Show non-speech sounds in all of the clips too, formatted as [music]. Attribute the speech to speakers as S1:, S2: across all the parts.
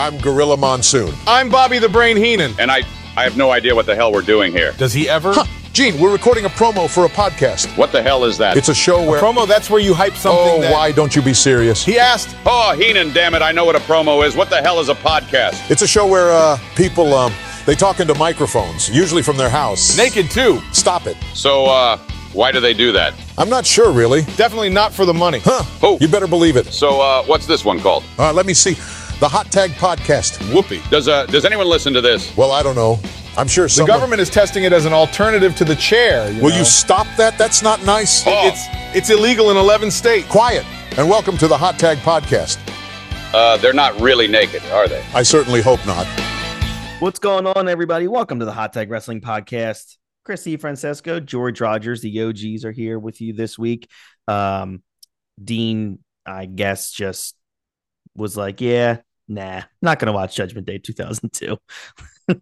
S1: I'm Gorilla Monsoon.
S2: I'm Bobby the Brain Heenan.
S3: And I, I have no idea what the hell we're doing here.
S2: Does he ever?
S1: Huh. Gene, we're recording a promo for a podcast.
S3: What the hell is that?
S1: It's a show where.
S2: A promo, that's where you hype something.
S1: Oh,
S2: that...
S1: why don't you be serious?
S2: He asked.
S3: Oh, Heenan, damn it, I know what a promo is. What the hell is a podcast?
S1: It's a show where uh, people, um, they talk into microphones, usually from their house.
S2: Naked, too.
S1: Stop it.
S3: So, uh, why do they do that?
S1: I'm not sure, really.
S2: Definitely not for the money.
S1: Huh.
S3: Oh.
S1: You better believe it.
S3: So, uh, what's this one called?
S1: Uh, let me see. The Hot Tag Podcast.
S2: Whoopee.
S3: Does, uh, does anyone listen to this?
S1: Well, I don't know. I'm sure
S2: the
S1: someone...
S2: government is testing it as an alternative to the chair. You
S1: Will
S2: know?
S1: you stop that? That's not nice.
S3: Oh.
S2: It's it's illegal in 11 states.
S1: Quiet. And welcome to the Hot Tag Podcast.
S3: Uh, they're not really naked, are they?
S1: I certainly hope not.
S4: What's going on, everybody? Welcome to the Hot Tag Wrestling Podcast. Chris E. Francesco, George Rogers, the OGs are here with you this week. Um, Dean, I guess, just was like, yeah, nah, not gonna watch Judgment Day 2002.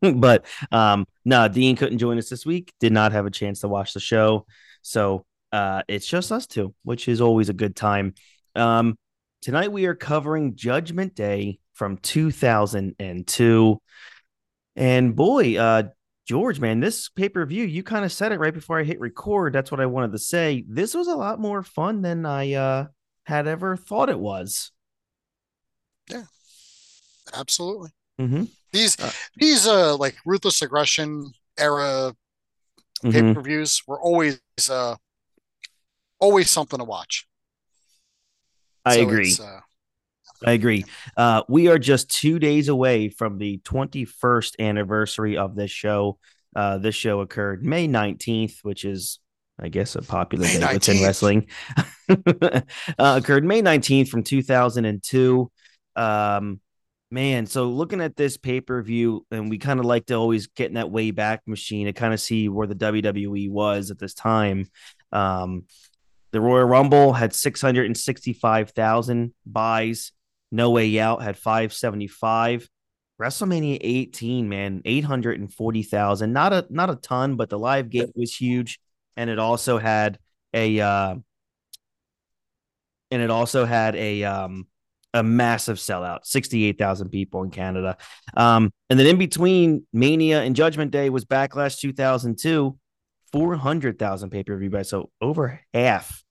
S4: [laughs] but um, no, Dean couldn't join us this week. Did not have a chance to watch the show, so uh, it's just us two, which is always a good time. Um, tonight we are covering Judgment Day from 2002, and boy, uh, George, man, this pay per view, you kind of said it right before I hit record. That's what I wanted to say. This was a lot more fun than I uh, had ever thought it was.
S5: Yeah, absolutely.
S4: Mm-hmm.
S5: These uh, these uh like ruthless aggression era mm-hmm. pay per views were always uh always something to watch.
S4: I so agree. Uh, I agree. Uh, we are just two days away from the 21st anniversary of this show. Uh, this show occurred May 19th, which is, I guess, a popular May day within wrestling. [laughs] uh, occurred May 19th from 2002. Um, man, so looking at this pay per view, and we kind of like to always get in that way back machine to kind of see where the WWE was at this time. Um, the Royal Rumble had 665,000 buys. No Way Out had 575. WrestleMania 18, man, 840,000. Not a not a ton, but the live gate was huge and it also had a uh and it also had a um a massive sellout, 68,000 people in Canada. Um and then in between Mania and Judgment Day was Backlash 2002, 400,000 pay-per-view buys, so over half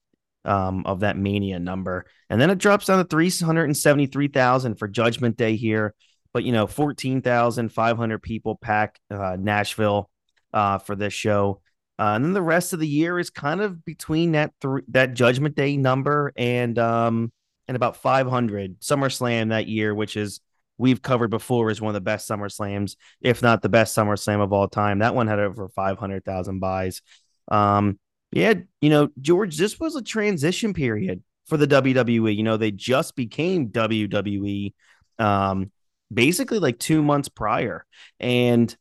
S4: um, of that mania number. And then it drops down to 373,000 for Judgment Day here. But, you know, 14,500 people pack uh, Nashville uh, for this show. Uh, and then the rest of the year is kind of between that th- that Judgment Day number and um and about 500 SummerSlam that year, which is we've covered before is one of the best SummerSlams, if not the best SummerSlam of all time. That one had over 500,000 buys. Um, yeah, you know, George, this was a transition period for the WWE. You know, they just became WWE um basically like 2 months prior. And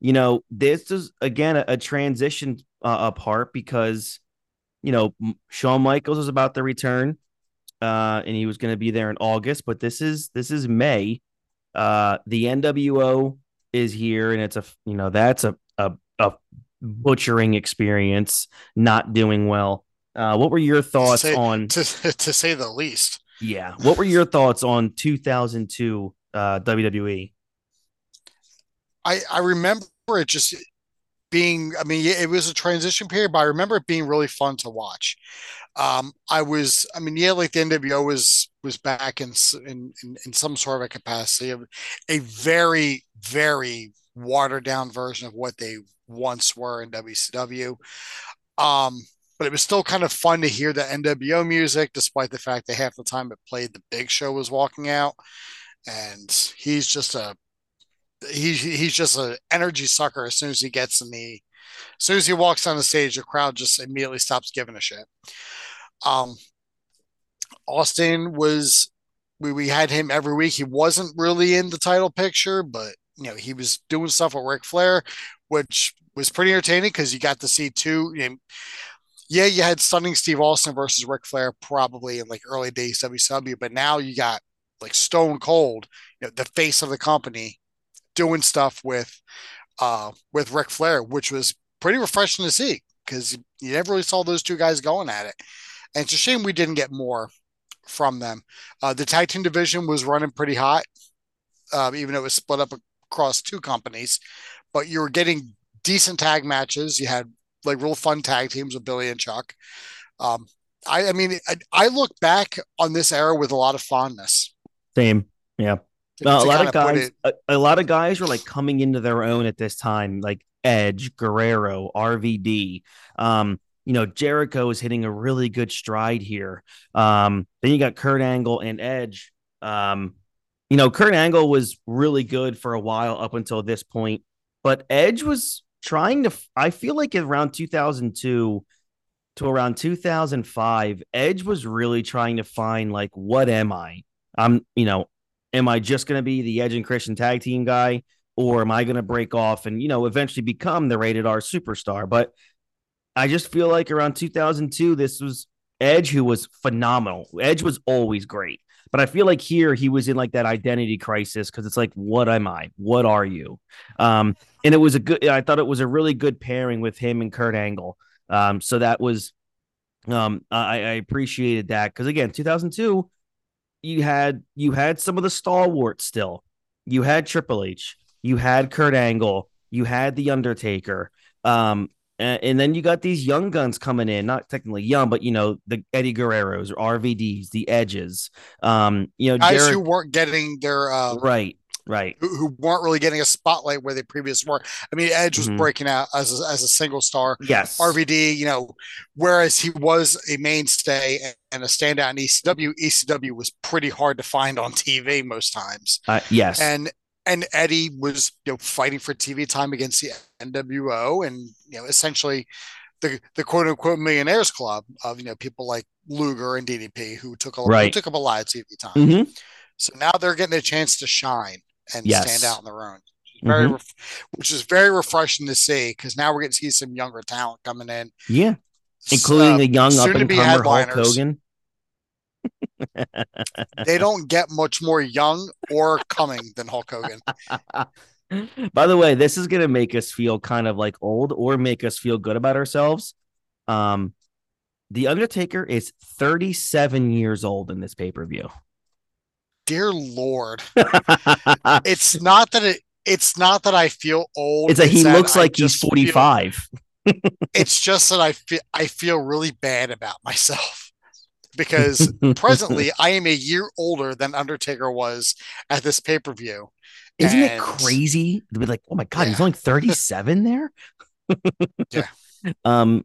S4: you know, this is again a, a transition uh, apart because you know, Shawn Michaels was about to return uh and he was going to be there in August, but this is this is May. Uh the NWO is here and it's a you know, that's a a, a butchering experience, not doing well. Uh, what were your thoughts
S5: to say,
S4: on [laughs]
S5: to, to say the least?
S4: Yeah, what were your thoughts on 2002 uh, WWE?
S5: I I remember it just being. I mean, it was a transition period, but I remember it being really fun to watch. Um, I was. I mean, yeah, like the NWO was was back in in in, some sort of a capacity of a very very watered down version of what they once were in WCW. Um, but it was still kind of fun to hear the NWO music, despite the fact that half the time it played the Big Show was walking out, and he's just a he's he's just an energy sucker. As soon as he gets in the, as soon as he walks on the stage, the crowd just immediately stops giving a shit. Um, Austin was we we had him every week. He wasn't really in the title picture, but you know he was doing stuff with Ric Flair, which was pretty entertaining because you got to see two. You know, yeah, you had stunning Steve Austin versus Ric Flair probably in like early days WCW, but now you got like Stone Cold, you know, the face of the company, doing stuff with uh with Ric Flair, which was pretty refreshing to see because you never really saw those two guys going at it. And it's a shame we didn't get more from them. Uh, the tag team division was running pretty hot. um, even though it was split up across two companies. But you were getting decent tag matches. You had like real fun tag teams with Billy and Chuck. Um, I, I mean, I, I look back on this era with a lot of fondness.
S4: Same. Yeah. A lot
S5: kinda
S4: guys,
S5: it-
S4: a, a lot of guys were like coming into their own at this time, like Edge, Guerrero, RVD. Um, you know, Jericho is hitting a really good stride here. Um, then you got Kurt Angle and Edge. Um, you know, Kurt Angle was really good for a while up until this point, but Edge was trying to. I feel like around 2002 to around 2005, Edge was really trying to find like, what am I? I'm, you know, am I just going to be the Edge and Christian tag team guy, or am I going to break off and you know eventually become the rated R superstar? But I just feel like around 2002, this was Edge who was phenomenal. Edge was always great, but I feel like here he was in like that identity crisis because it's like, what am I? What are you? Um, and it was a good. I thought it was a really good pairing with him and Kurt Angle. Um, so that was, um, I, I appreciated that because again, 2002 you had you had some of the stalwarts still. You had Triple H, you had Kurt Angle, you had the Undertaker, um, and, and then you got these young guns coming in. Not technically young, but you know the Eddie Guerreros or RVDs, the Edges. Um, you know,
S5: guys who weren't getting their uh,
S4: right, right,
S5: who, who weren't really getting a spotlight where they previously were. I mean, Edge was
S4: Mhm.
S5: breaking out as a, as a single star.
S4: yes,
S5: RVD, you know, whereas he was a mainstay and a standout in ECW, ECW was pretty hard to find on TV most times.
S4: uh, yes,
S5: And and Eddie was you know fighting for TV time against the NWO and you know essentially the the quote unquote millionaires club of you know people like Luger and DDP who took a who
S4: Right.
S5: took up a lot of TV time.
S4: Mhm.
S5: So now they're getting a chance to shine and
S4: Yes.
S5: stand out on their own. Very,
S4: Mhm.
S5: ref- which is very refreshing to see because now we're getting to see some younger talent coming in,
S4: yeah, including
S5: Uh,
S4: the young up and comer Hulk. Hogan. [laughs]
S5: They don't get much more young or coming than Hulk Hogan. [laughs]
S4: By the way, this is gonna make us feel kind of like old or make us feel good about ourselves. Um, the Undertaker is 37 years old in this pay per view.
S5: Dear Lord, [laughs] it's not that it. It's not that I feel old.
S4: it's that he
S5: that
S4: looks
S5: I
S4: like he's
S5: just feel-
S4: 45. [laughs]
S5: it's just that I feel I feel really bad about myself because presently [laughs] I am a year older than Undertaker was at this pay per view.
S4: Isn't it crazy to be like, oh my god, he's only 37 there?
S5: Yeah.
S4: Um.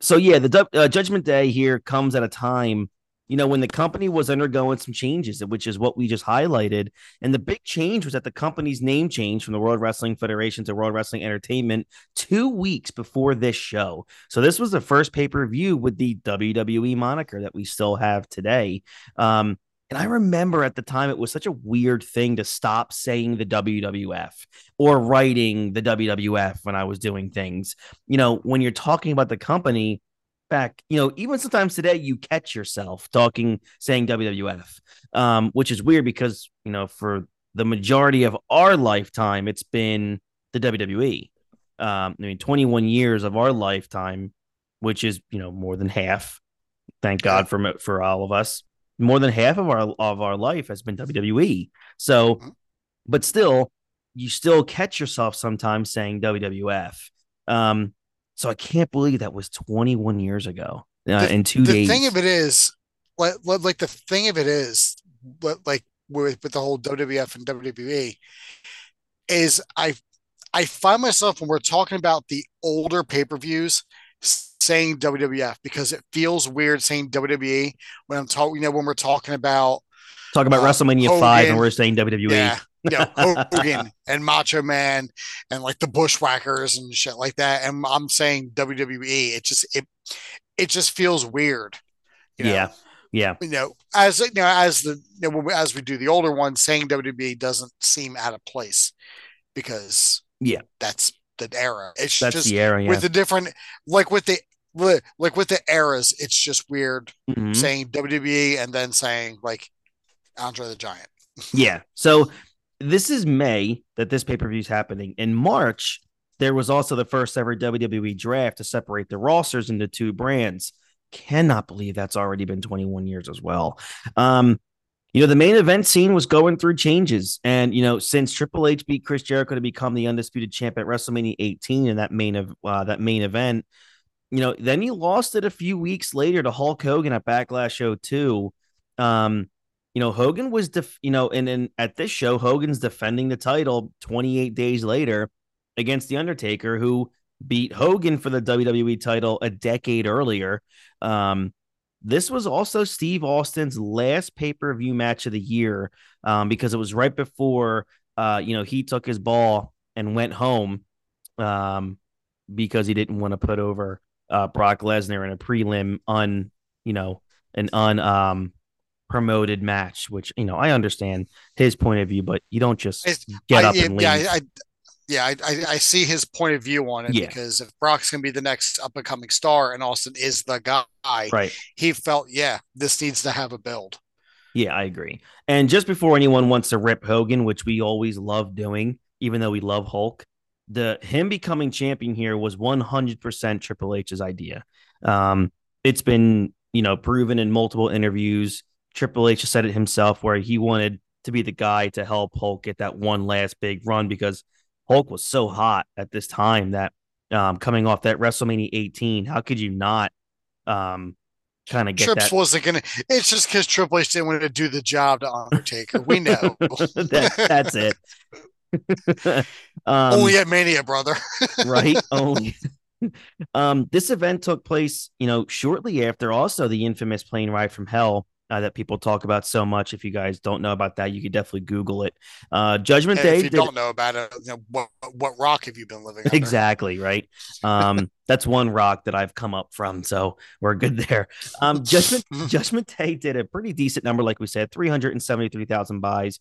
S4: So yeah, the uh, Judgment Day here comes at a time, you know, when the company was undergoing some changes, which is what we just highlighted. And the big change was that the company's name changed from the World Wrestling Federation to World Wrestling Entertainment two weeks before this show. So this was the first pay per view with the WWE moniker that we still have today. Um, and I remember at the time it was such a weird thing to stop saying the WWF or writing the WWF when I was doing things. You know, when you're talking about the company back, you know, even sometimes today you catch yourself talking, saying WWF, um, which is weird because, you know, for the majority of our lifetime, it's been the WWE. Um, I mean, 21 years of our lifetime, which is, you know, more than half. Thank God for for all of us more than half of our of our life has been WWE. So,
S5: Mhm.
S4: but still, you still catch yourself sometimes saying WWF. Um, so I can't believe that was 21 years ago uh,
S5: The-
S4: in two
S5: the
S4: days.
S5: The thing of it is, like, like the thing of it is, like with with the whole WWF and WWE, is I I find myself when we're talking about the older pay per views saying WWF because it feels weird saying WWE when I'm talking, you know, when we're talking about
S4: Talk about
S5: uh,
S4: WrestleMania five, and we're saying WWE.
S5: yeah, know, [laughs] Hogan and Macho Man and like the Bushwhackers and shit like that. And I'm saying WWE. It just it it just feels weird. You know?
S4: yeah, yeah,
S5: You know, as you know, as the you know, as we do the older ones, saying WWE doesn't seem out of place because
S4: Yeah.
S5: that's the era. It's
S4: That's
S5: just
S4: the era. Yeah.
S5: with the different like with the like with the eras, it's just weird
S4: Mhm.
S5: saying WWE and then saying like Andre the Giant. [laughs]
S4: Yeah. So this is May that this pay per view is happening. In March, there was also the first ever WWE draft to separate the rosters into two brands. Cannot believe that's already been 21 years as well. Um, You know, the main event scene was going through changes. And, you know, since Triple H beat Chris Jericho to become the undisputed champ at WrestleMania 18 in that main of uh, that main event, you know, then he lost it a few weeks later to Hulk Hogan at Backlash Show 2. Um, you know, Hogan was, def- you know, and, and at this show, Hogan's defending the title 28 days later against The Undertaker, who beat Hogan for the WWE title a decade earlier. Um, this was also Steve Austin's last pay per view match of the year um, because it was right before, uh, you know, he took his ball and went home um, because he didn't want to put over uh, Brock Lesnar in a prelim un, you know, an un um promoted match, which you know I understand his point of view, but you don't just get
S5: I,
S4: up and leave.
S5: Yeah, I, yeah, I, I, I see his point of view on it
S4: Yeah.
S5: because if Brock's gonna be the next up and coming star and Austin is the guy,
S4: right.
S5: he felt yeah, this needs to have a build.
S4: Yeah, I agree. And just before anyone wants to rip Hogan, which we always love doing, even though we love Hulk, the him becoming champion here was 100% Triple H's idea. Um, it's been, you know, proven in multiple interviews. Triple H said it himself where he wanted to be the guy to help Hulk get that one last big run because Hulk was so hot at this time that um, coming off that WrestleMania 18, how could you not um, kind of get
S5: Trips
S4: that?
S5: wasn't gonna. It's just because Triple H didn't want to do the job to Undertaker. We know. [laughs]
S4: that, that's it. [laughs] um,
S5: Only at Mania, brother. [laughs]
S4: right? Only. um, this event took place, you know, shortly after also the infamous plane ride from hell uh, that people talk about so much. If you guys don't know about that, you could definitely Google it. Uh, Judgment
S5: And
S4: Day.
S5: if you don't know about it, you know, what what rock have you been living under?
S4: Exactly right. Um, [laughs] that's one rock that I've come up from, so we're good there. Um, Judgment [laughs] Judgment Day did a pretty decent number, like we said, three hundred and seventy three thousand buys.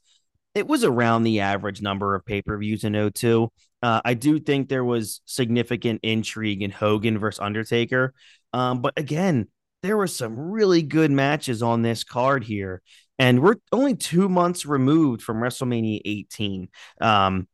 S4: It was around the average number of pay per views in 02. Uh, I do think there was significant intrigue in Hogan versus Undertaker, um, but again, there were some really good matches on this card here, and we're only two months removed from WrestleMania 18. Um,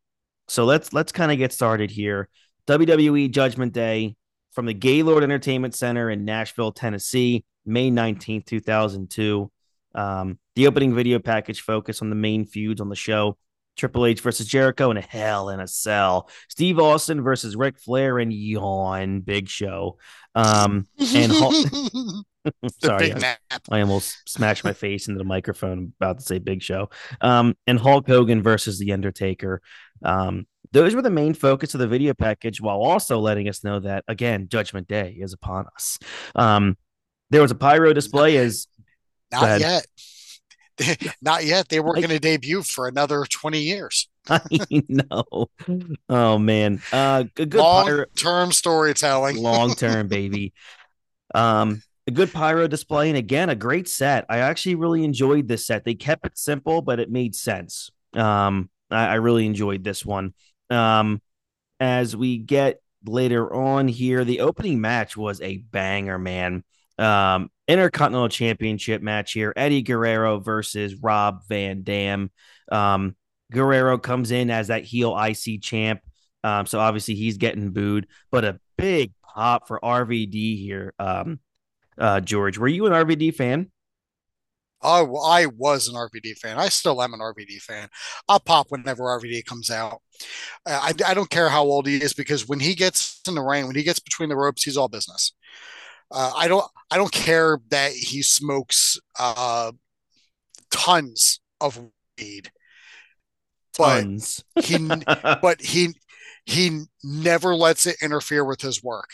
S4: so let's let's kind of get started here. WWE Judgment Day from the Gaylord Entertainment Center in Nashville, Tennessee, May 19th, 2002. Um, the opening video package focused on the main feuds on the show. Triple H versus Jericho in a Hell in a Cell. Steve Austin versus Ric Flair and Yawn Big Show. Um, and Hul-
S5: the [laughs] [laughs]
S4: sorry, I- I almost smashed my face into the microphone. I'm about to say Big Show. Um, and Hulk Hogan versus The Undertaker. Um, those were the main focus of the video package, while also letting us know that again, Judgment Day is upon us. Um, there was a pyro display as
S5: Not
S4: ahead. [laughs]
S5: Not yet. They weren't going to debut for another 20 years. [laughs]
S4: I know. Oh man, uh, a good
S5: Long
S4: pyro,
S5: term storytelling. [laughs]
S4: long term, baby. Um, a good pyro display, and again, a great set. I actually really enjoyed this set. They kept it simple, but it made sense. Um, I, I really enjoyed this one. Um, as we get later on here, the opening match was a banger, man. Um, Intercontinental Championship match here: Eddie Guerrero versus Rob Van Dam. Um, Guerrero comes in as that heel IC champ. Um, so obviously he's getting booed, but a big pop for RVD here. Um, uh, George, were you an RVD fan?
S5: I, I was an RVD fan. I still am an RVD fan. I'll pop whenever RVD comes out. Uh, I, I don't care how old he is because when he gets in the ring, when he gets between the ropes, he's all business. Uh, I don't I don't care that he smokes uh, tons of weed, but
S4: Tons.
S5: he [laughs] but he he never lets it interfere with his work.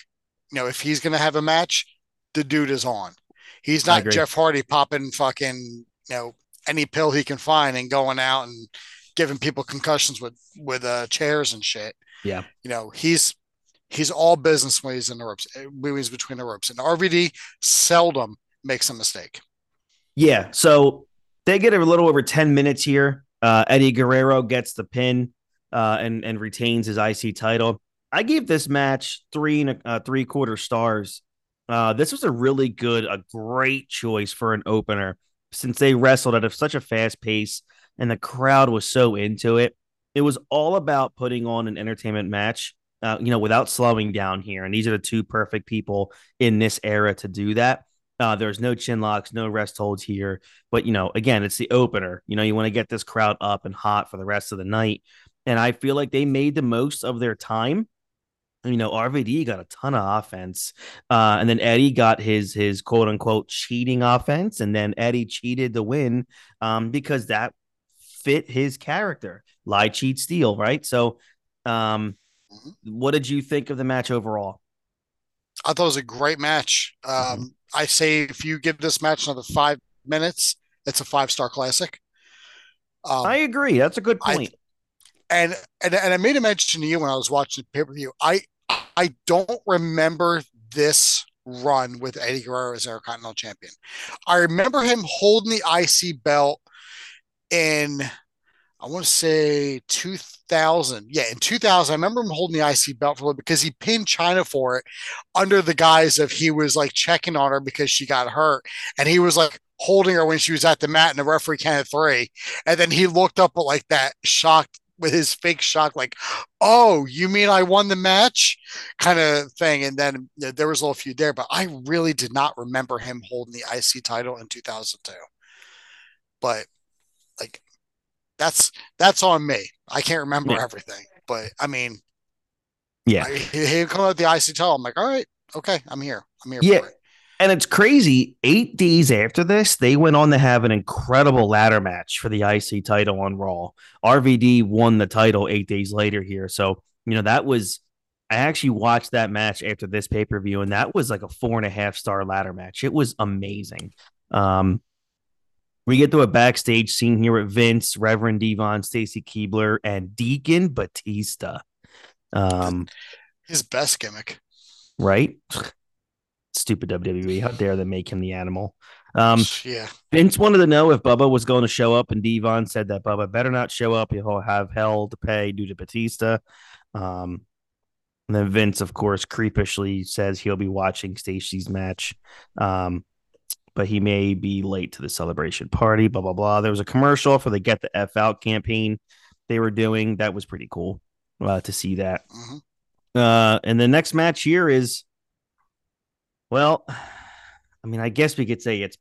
S5: You know, if he's going to have a match, the dude is on. He's not. Jeff Hardy popping fucking you know any pill he can find and going out and giving people concussions with with uh, chairs and shit.
S4: Yeah.
S5: you know he's he's all business when he's in the ropes, when he's between the ropes, and RVD seldom makes a mistake.
S4: Yeah, so they get a little over 10 minutes here. Uh, Eddie Guerrero gets the pin uh, and and retains his IC title. I gave this match three and a, uh, three quarter stars. Uh, this was a really good, a great choice for an opener since they wrestled at such a fast pace and the crowd was so into it. It was all about putting on an entertainment match, uh, you know, without slowing down here. And these are the two perfect people in this era to do that. Uh, there's no chin locks, no rest holds here. But, you know, again, it's the opener. You know, you want to get this crowd up and hot for the rest of the night. And I feel like they made the most of their time. You know, RVD got a ton of offense. Uh, and then Eddie got his his quote unquote cheating offense. And then Eddie cheated the win um, because that fit his character. Lie, cheat, steal, right? So um, what did you think of the match overall?
S5: I thought it was a great match. Um, mm-hmm. I say if you give this match another five minutes, it's a five star classic.
S4: Um, I agree. That's a good point.
S5: I, and, and and I made a mention to you when I was watching the pay per view. I I don't remember this run with Eddie Guerrero as Intercontinental Champion. I remember him holding the IC belt in I want to say 2000. Yeah, in 2000, I remember him holding the IC belt for a little because he pinned Chyna for it under the guise of he was like checking on her because she got hurt. And he was like holding her when she was at the mat and the referee counted three. And then he looked up like that shocked with his fake shock, like, oh, you mean I won the match kind of thing. And then you know, there was a little feud there, but I really did not remember him holding the IC title in 2002. But like that's that's on me. I can't remember yeah. everything, but I mean,
S4: yeah,
S5: I, he, come out the IC title. I'm like, all right, okay, I'm here. I'm here.
S4: Yeah. And it's crazy. Eight days after this, they went on to have an incredible ladder match for the IC title on Raw. RVD won the title eight days later here. So, you know, that was, I actually watched that match after this pay per view, and that was like a four and a half star ladder match. It was amazing. Um, we get to a backstage scene here with Vince, Reverend Devon, Stacy Keibler, and Deacon Batista. Um,
S5: his best gimmick,
S4: right? [sighs] Stupid WWE. How dare they make him the animal? Um,
S5: yeah.
S4: Vince wanted to know if Bubba was going to show up, and Devon said that Bubba better not show up. He'll have hell to pay due to Batista. Um, and then Vince, of course, creepishly says he'll be watching Stacy's match. Um, but he may be late to the celebration party, blah, blah, blah. There was a commercial for the Get the F Out campaign they were doing. That was pretty cool uh, to see that. Mm-hmm. Uh, and the next match here is, well, I mean, I guess we could say it's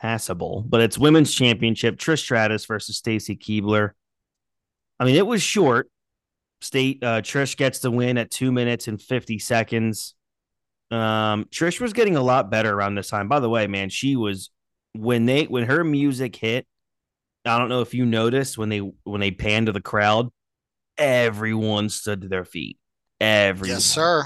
S4: passable, but it's women's championship. Trish Stratus versus Stacy Keibler. I mean, it was short. State uh, Trish gets the win at two minutes and 50 seconds. Um, Trish was getting a lot better around this time. By the way, man, she was when they when her music hit. I don't know if you noticed when they when they panned to the crowd, everyone stood to their feet. Everyone.
S5: Yes, sir.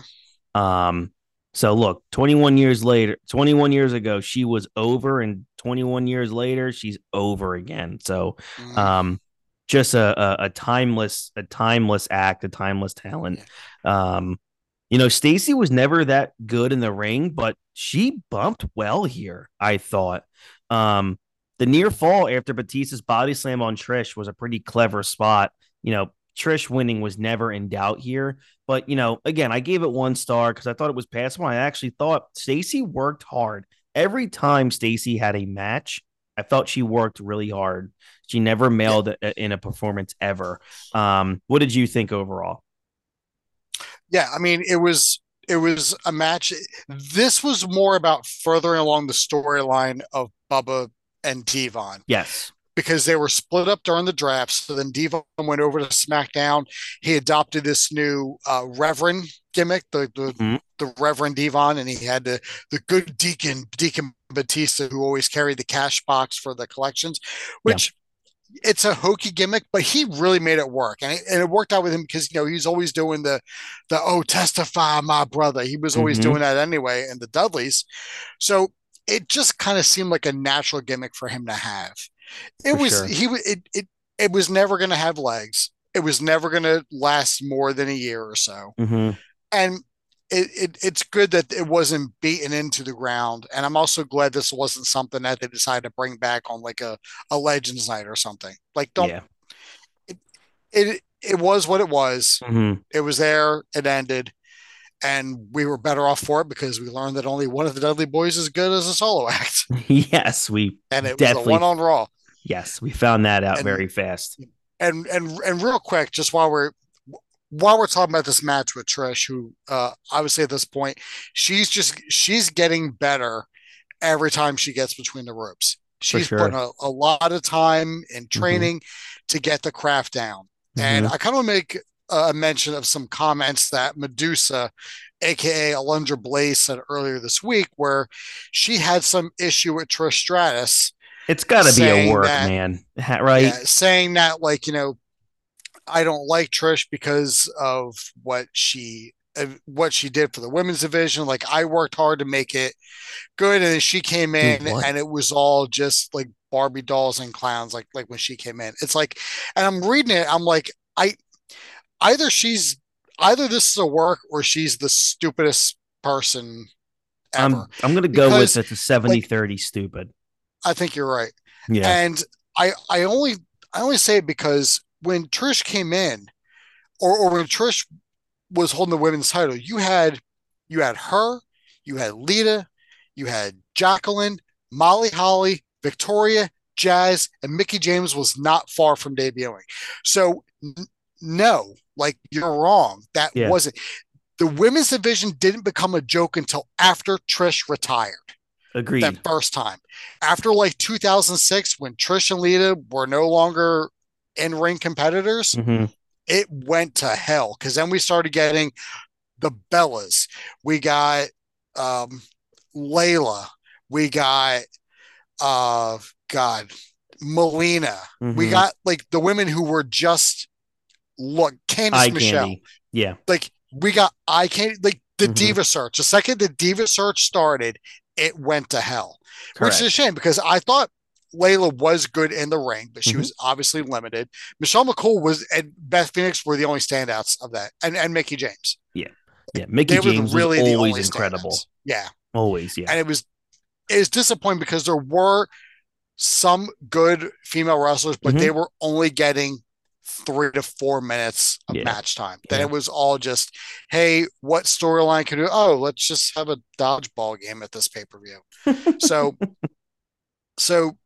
S4: Um, so look, 21 years later, 21 years ago, she was over, and 21 years later, she's over again. So, mm. um, just a, a, a timeless, a timeless act, a timeless talent. Um, you know, Stacy was never that good in the ring, but she bumped well here, I thought. Um, the near fall after Batista's body slam on Trish was a pretty clever spot. You know, Trish winning was never in doubt here. But, you know, again, I gave it one star because I thought it was passable. I actually thought Stacy worked hard. Every time Stacy had a match, I felt she worked really hard. She never mailed in a performance ever. Um, what did you think overall?
S5: Yeah, I mean, it was it was a match. This was more about furthering along the storyline of Bubba and Devon.
S4: Yes.
S5: Because they were split up during the draft. So then Devon went over to SmackDown. He adopted this new uh, Reverend gimmick, the the, mm-hmm. the Reverend Devon, and he had the the good Deacon Deacon Batista, who always carried the cash box for the collections, which it's a hokey gimmick, but he really made it work, and it, and it worked out with him because you know he's always doing the the oh testify my brother. He was always mm-hmm. doing that anyway in the Dudleys, so it just kind of seemed like a natural gimmick for him to have. It for was sure. he it it it was never going to have legs. It was never going to last more than a year or so,
S4: mm-hmm.
S5: and it, it, it's good that it wasn't beaten into the ground. And I'm also glad this wasn't something that they decided to bring back on like a, a Legends night or something. Like, don't. Yeah. It, it it was what it was.
S4: Mm-hmm.
S5: It was there. It ended, and we were better off for it because we learned that only one of the Dudley Boys is good as a solo act. [laughs]
S4: yes, we
S5: and it definitely, was a one on Raw.
S4: Yes, we found that out and, very fast.
S5: And and and real quick, just while we're while we're talking about this match with Trish, who uh, say at this point, she's just she's getting better every time she gets between the ropes. She's
S4: sure.
S5: putting a, a lot of time in training to get the craft down. And I kind of make a mention of some comments that Medusa, aka Alundra Blaze, said earlier this week, where she had some issue with Trish Stratus,
S4: It's got to be a work,
S5: that-
S4: man. Right?
S5: yeah, saying that like you know, I don't like Trish because of what she what she did for the women's division. Like I worked hard to make it good, and then she came in,
S4: what?
S5: and it was all just like Barbie dolls and clowns. Like like when she came in, it's like, and I'm reading it, I'm like, I either she's either this is a work or she's the stupidest person ever.
S4: I'm I'm gonna go
S5: Because,
S4: with it's a 70 30 stupid.
S5: I think you're right.
S4: Yeah.
S5: And I I only I only say it because when Trish came in, or or when Trish was holding the women's title, you had you had her, you had Lita, you had Jacqueline, Molly Holly, Victoria, Jazz, and Mickie James was not far from debuting. So n- no, like you're wrong. That
S4: Yeah.
S5: wasn't the women's division didn't become a joke until after Trish retired
S4: Agreed.
S5: that first time. After like 2006, when Trish and Lita were no longer in ring competitors,
S4: Mhm.
S5: it went to hell because then we started getting the Bellas. We got um, Layla. We got, uh, God, Melina. We
S4: Mhm.
S5: got like the women who were just look, Candice
S4: eye
S5: Michelle
S4: candy. Yeah.
S5: like we got I can't like the
S4: Mhm.
S5: diva search. The second the diva search started, it went to hell, which is a shame because I thought Layla was good in the ring, but she
S4: Mhm.
S5: was obviously limited. Michelle McCool was and Beth Phoenix were the only standouts of that, and and Mickie James.
S4: Yeah. Yeah,
S5: Mickie They
S4: James
S5: really
S4: was
S5: the only
S4: incredible.
S5: standouts. Yeah,
S4: Always. Yeah.
S5: and it was it was disappointing because there were some good female wrestlers, but
S4: Mhm.
S5: they were only getting three to four minutes of
S4: Yeah.
S5: match time. Then
S4: Yeah.
S5: it was all just, hey, what storyline can do? Oh, let's just have a dodgeball game at this pay per view. so, [laughs] so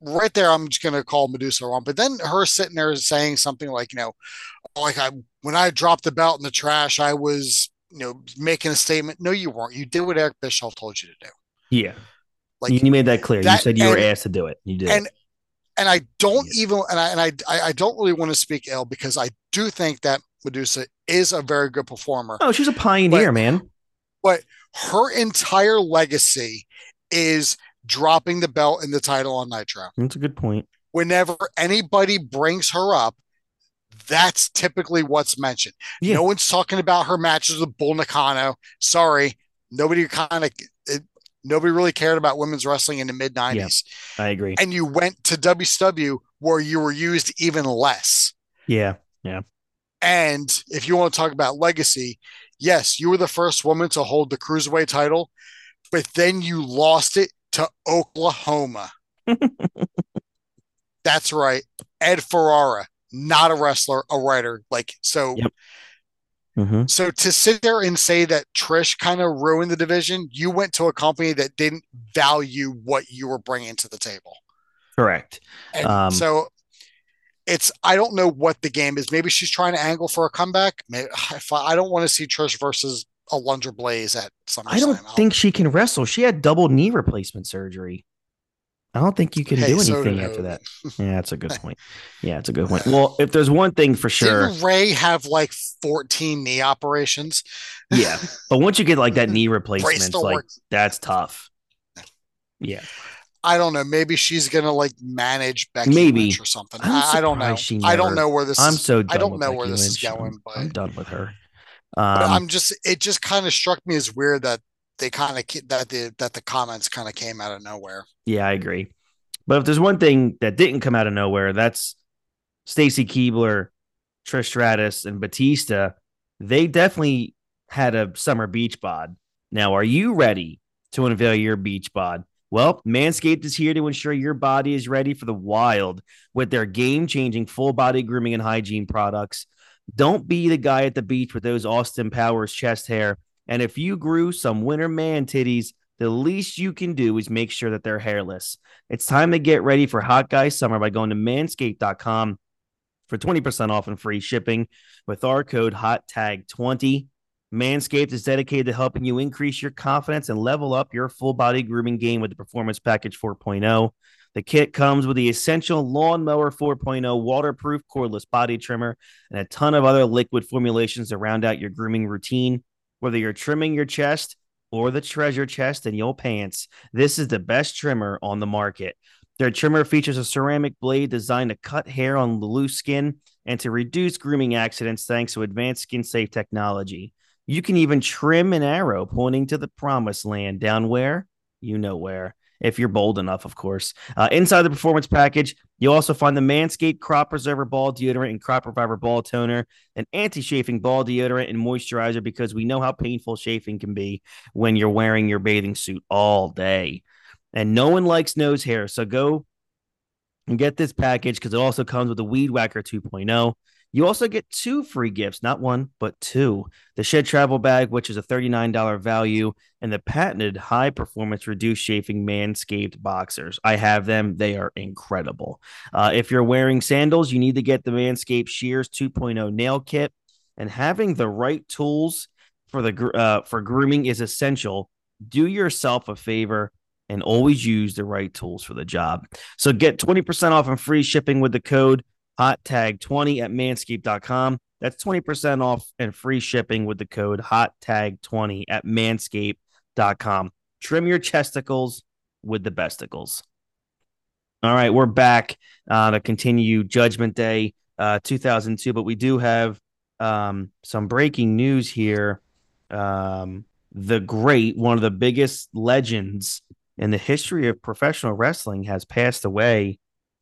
S5: right there, I'm just gonna call Medusa wrong. But then her sitting there saying something like, you know, like I when I dropped the belt in the trash, I was, you know, making a statement. No, you weren't. You did what Eric Bischoff told you to do.
S4: yeah.
S5: Like
S4: you, made that clear. you said you were asked to do it. You did.
S5: and and I don't
S4: Yeah.
S5: even and I and I I I don't really want to speak ill because I do think that Medusa is a very good performer.
S4: oh, she's a pioneer,
S5: but-
S4: man.
S5: But her entire legacy is dropping the belt and the title on Nitro.
S4: That's a good point.
S5: Whenever anybody brings her up, that's typically what's mentioned.
S4: Yeah.
S5: No one's talking about her matches with Bull Nakano. Sorry, nobody kind of nobody really cared about women's wrestling in the mid '90s.
S4: I agree.
S5: And you went to WCW where you were used even less.
S4: Yeah. Yeah.
S5: And if you want to talk about legacy, yes, you were the first woman to hold the cruiserweight title, but then you lost it to Oklahoma. That's right. Ed Ferrara, not a wrestler, a writer. Like so
S4: Yep. hmm
S5: so to sit there and say that Trish kind of ruined the division, you went to a company that didn't value what you were bringing to the table.
S4: Correct.
S5: And
S4: Um,
S5: so it's I don't know what the game is. Maybe she's trying to angle for a comeback. Maybe, [sighs] I, I don't want to see Trish versus Alundra Blaze at SummerSlam.
S4: I don't think she can wrestle. She had double knee replacement surgery. I don't think you can
S5: Hey,
S4: do
S5: so
S4: anything
S5: did
S4: after that. Yeah, that's a good [laughs] point. Yeah, it's a good point. Well, if there's one thing for sure,
S5: Didn't Ray have like 14 knee operations?
S4: yeah. But once you get like that [laughs] knee replacement, like that's tough. Yeah,
S5: I don't know. Maybe she's gonna like manage Becky
S4: Maybe.
S5: Lynch or something. I, don't know. I don't know where this.
S4: I'm
S5: is,
S4: so. Done
S5: I don't know
S4: Becky
S5: where this is going,
S4: I'm,
S5: but
S4: I'm done with her. Um,
S5: I'm just. It just kind of struck me as weird that they kind of that the that the comments kind of came out of nowhere.
S4: Yeah, I agree. But if there's one thing that didn't come out of nowhere, that's Stacy Keibler, Trish Stratus, and Batista. They definitely had a summer beach bod. Now, are you ready to unveil your beach bod? Well, Manscaped is here to ensure your body is ready for the wild with their game changing full body grooming and hygiene products. Don't be the guy at the beach with those Austin Powers chest hair. And if you grew some winter man titties, the least you can do is make sure that they're hairless. It's time to get ready for hot guy summer by going to manscaped.com for 20% off and free shipping with our code hot tag 20. Manscaped is dedicated to helping you increase your confidence and level up your full body grooming game with the Performance Package 4.0. The kit comes with the essential Lawnmower 4.0 waterproof cordless body trimmer and a ton of other liquid formulations to round out your grooming routine. Whether you're trimming your chest or the treasure chest in your pants, this is the best trimmer on the market. Their trimmer features a ceramic blade designed to cut hair on loose skin and to reduce grooming accidents thanks to advanced skin safe technology. You can even trim an arrow pointing to the promised land down where? You know where. If you're bold enough, of course. Uh, inside the performance package, you'll also find the Manscaped Crop Preserver Ball Deodorant and Crop Reviver Ball Toner, an anti chafing ball deodorant and moisturizer because we know how painful chafing can be when you're wearing your bathing suit all day. And no one likes nose hair. So go and get this package because it also comes with a Weed Whacker 2.0. You also get two free gifts, not one, but two. The Shed Travel Bag, which is a $39 value, and the patented high performance reduced chafing Manscaped boxers. I have them, they are incredible. Uh, if you're wearing sandals, you need to get the Manscaped Shears 2.0 nail kit, and having the right tools for the uh, for grooming is essential. Do yourself a favor and always use the right tools for the job. So get 20% off and free shipping with the code hot tag 20 at manscaped.com. That's 20% off and free shipping with the code hot tag 20 at manscaped.com. Trim your chesticles with the besticles. All right, we're back uh, to continue Judgment Day uh, 2002, but we do have um, some breaking news here. Um, the great, one of the biggest legends in the history of professional wrestling, has passed away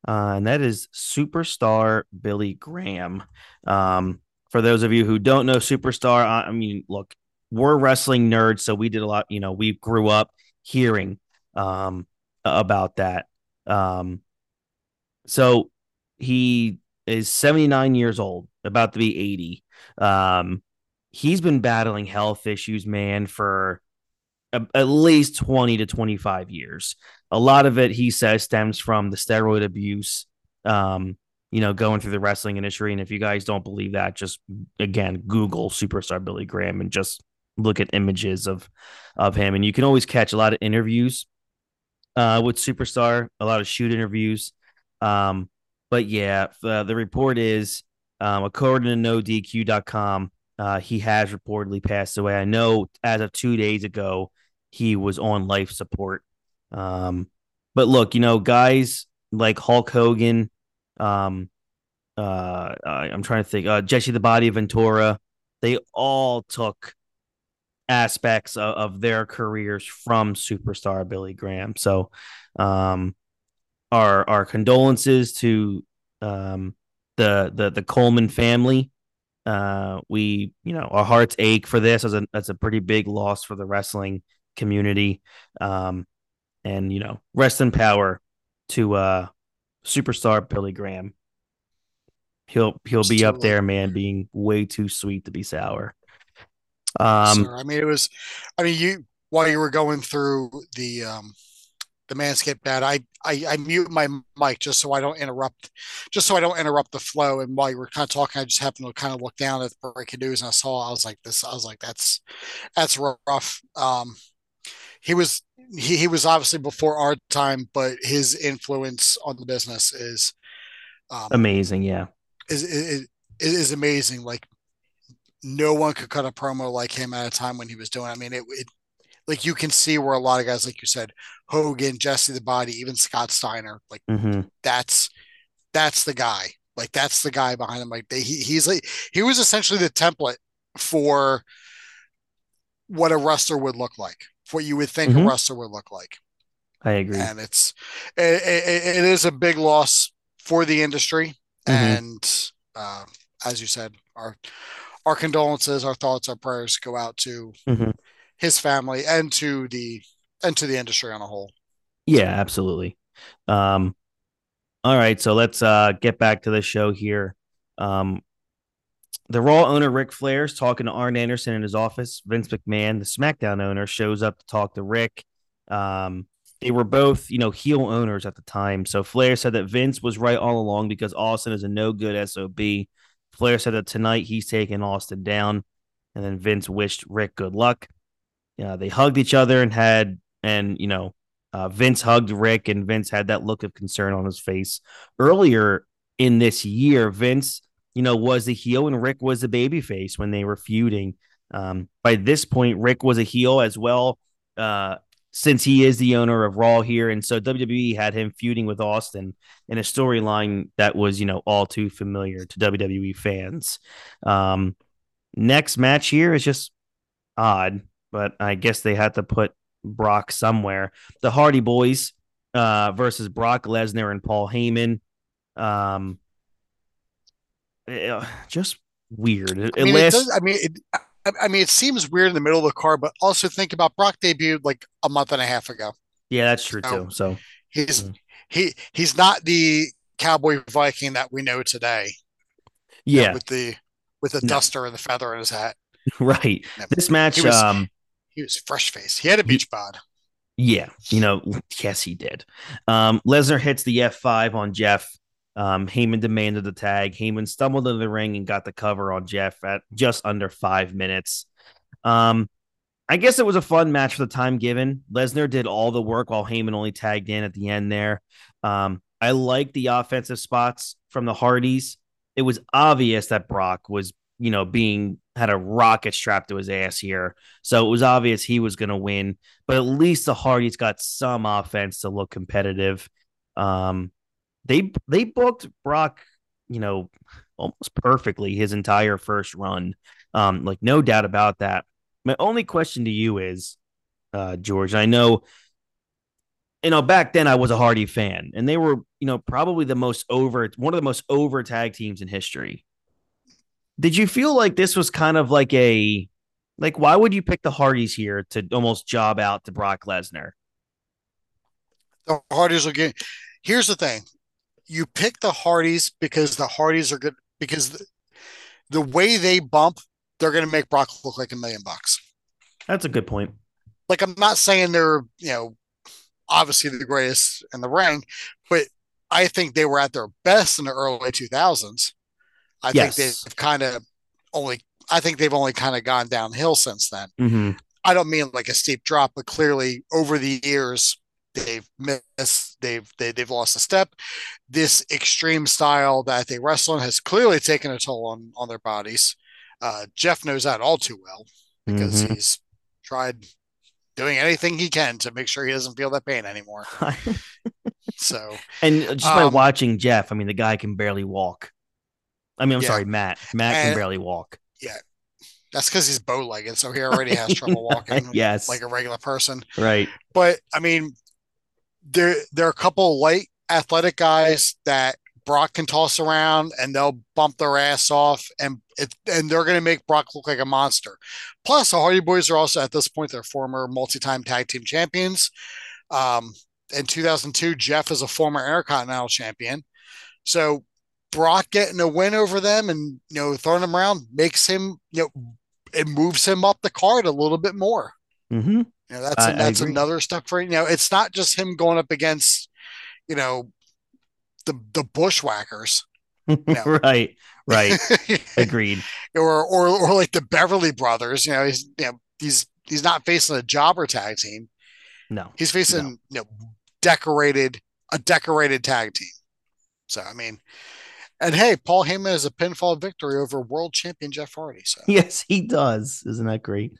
S4: uh, and that is superstar Billy Graham. Um, for those of you who don't know Superstar, I, I, mean, look, we're wrestling nerds, so we did a lot. You know, we grew up hearing um, about that. Um, so he is 79 years old, about to be 80. Um, he's been battling health issues, man, for at least 20 to 25 years. A lot of it, he says, stems from the steroid abuse, um, you know, going through the wrestling industry. And if you guys don't believe that, just again, Google superstar Billy Graham and just look at images of of him. And you can always catch a lot of interviews uh, with superstar, a lot of shoot interviews. Um, but yeah, the, report is, um, according to NoDQ.com, uh, he has reportedly passed away. I know as of two days ago, he was on life support. Um, but look, you know, guys like Hulk Hogan, um, uh, I'm trying to think, uh, Jesse the Body of Ventura, they all took aspects of, of their careers from superstar Billy Graham. So, um, our our condolences to um, the the the Coleman family. Uh, we you know our hearts ache for this as a that's a pretty big loss for the wrestling community. Um, and you know, rest in power to uh superstar Billy Graham. He'll he'll be up there, man, being way too sweet to be sour.
S5: Um, I mean, it was. I mean, you while you were going through the um the Manscaped ad, I, I I mute my mic just so I don't interrupt, just so I don't interrupt the flow. And while you were kind of talking, I just happened to kind of look down at the breaking news and I saw. I was like, this. I was like, that's that's rough. Um, he was he, he was obviously before our time, but his influence on the business is
S4: um, amazing. Yeah,
S5: is, is is amazing. Like no one could cut a promo like him at a time when he was doing. I mean, it, it like you can see where a lot of guys, like you said, Hogan, Jesse the Body, even Scott Steiner, like mm-hmm. that's that's the guy. Like that's the guy behind him. Like they, he, he's like he was essentially the template for what a wrestler would look like what you would think mm-hmm. a wrestler would look like.
S4: I agree,
S5: and it's it, it, it is a big loss for the industry, mm-hmm. and uh, as you said, our our condolences, our thoughts, our prayers go out to mm-hmm. his family and to the and to the industry on a whole.
S4: Yeah, absolutely. Um, all right, so let's uh, get back to the show here. Um, the Raw owner Ric Flair is talking to Arn Anderson in his office. Vince McMahon, the SmackDown owner, shows up to talk to Ric. Um, they were both, you know, heel owners at the time. So Flair said that Vince was right all along because Austin is a no good SOB. Flair said that tonight he's taking Austin down. and then Vince wished Ric good luck. Uh, they hugged each other and had, and you know, uh, Vince hugged Ric, and Vince had that look of concern on his face. Earlier in this year, Vince, you know, was the heel and Ric was the baby face when they were feuding. Um, by this point, Ric was a heel as well, uh, since he is the owner of Raw here, and so WWE had him feuding with Austin in a storyline that was, you know, all too familiar to WWE fans. Um, next match here is just odd, but I guess they had to put Brock somewhere. The Hardy Boys uh, versus Brock Lesnar and Paul Heyman. Um, just weird. It,
S5: I mean,
S4: it
S5: it
S4: lasts-
S5: does, I mean, it, I- mean, it seems weird in the middle of the car, but also think about Brock debuted like a month and a half ago.
S4: yeah, that's true
S5: so-
S4: too. So
S5: He's
S4: Mm.
S5: he he's not the cowboy Viking that we know today. you know,
S4: yeah,
S5: with the with the
S4: No.
S5: duster and the feather in his hat. [laughs]
S4: right. This match,
S5: He was-
S4: um,
S5: He was fresh faced. He had a beach bod.
S4: Yeah, you know, yes, he did. Um, Lesnar hits the F5 on Jeff. Um, Heyman demanded the tag. Heyman stumbled into the ring and got the cover on Jeff at just under five minutes. Um, I guess it was a fun match for the time given. Lesnar did all the work while Heyman only tagged in at the end there. Um, I like the offensive spots from the Hardys. It was obvious that Brock was, you know, being had a rocket strapped to his ass here. So it was obvious he was going to win but at least the Hardys got some offense to look competitive. Um, they they booked Brock, you know, almost perfectly his entire first run. Um, like no doubt about that. My only question to you is, uh, George, I know, you know, back then I was a Hardy fan, and they were, you know, probably the most over one of the most over tag teams in history. Did you feel like this was kind of like a like, why would you pick the Hardys here to almost job out to Brock Lesnar?
S5: The Hardys are good. Here's the thing: you pick the Hardys because the Hardys are good because the, the way they bump, they're going to make Brock look like a million bucks.
S4: That's a good point.
S5: Like I'm not saying they're you know obviously the greatest in the ring, but I think they were at their best in the early 2000s. I
S4: Yes.
S5: think they've kind of only. I think they've only kind of gone downhill since then.
S4: Mm-hmm.
S5: I don't mean like a steep drop, but clearly over the years they've missed, they've they, they've lost a step. This extreme style that they wrestle in has clearly taken a toll on on their bodies. Uh, Jeff knows that all too well because
S4: Mhm.
S5: he's tried doing anything he can to make sure he doesn't feel that pain anymore. [laughs] So
S4: and just by
S5: Um,
S4: watching Jeff, I mean, the guy can barely walk. I mean, I'm
S5: Yeah.
S4: sorry, Matt. Matt can barely walk.
S5: Yeah that's because he's bow legged, so he [laughs] already has trouble walking
S4: yes,
S5: like a regular person.
S4: right.
S5: But I mean, there there are a couple light athletic guys that Brock can toss around and they'll bump their ass off and it and they're gonna make Brock look like a monster. Plus the Hardy Boys are also at this point they're former multi-time tag team champions. Um in 2002, Jeff is a former Intercontinental champion. So Brock getting a win over them and you know throwing them around makes him you know it moves him up the card a little bit more.
S4: Mm-hmm.
S5: You know, that's that's another step for you know. It's not just him going up against, you know, the the bushwhackers, [laughs] No.
S4: right, right. [laughs] Agreed.
S5: or or or like the Beverly Brothers. You know, he's you know he's he's not facing a jobber tag team.
S4: No,
S5: He's facing you know decorated a decorated tag team. So I mean, and hey, Paul Heyman has a pinfall victory over world champion Jeff Hardy. So [laughs]
S4: yes, he does. Isn't that great?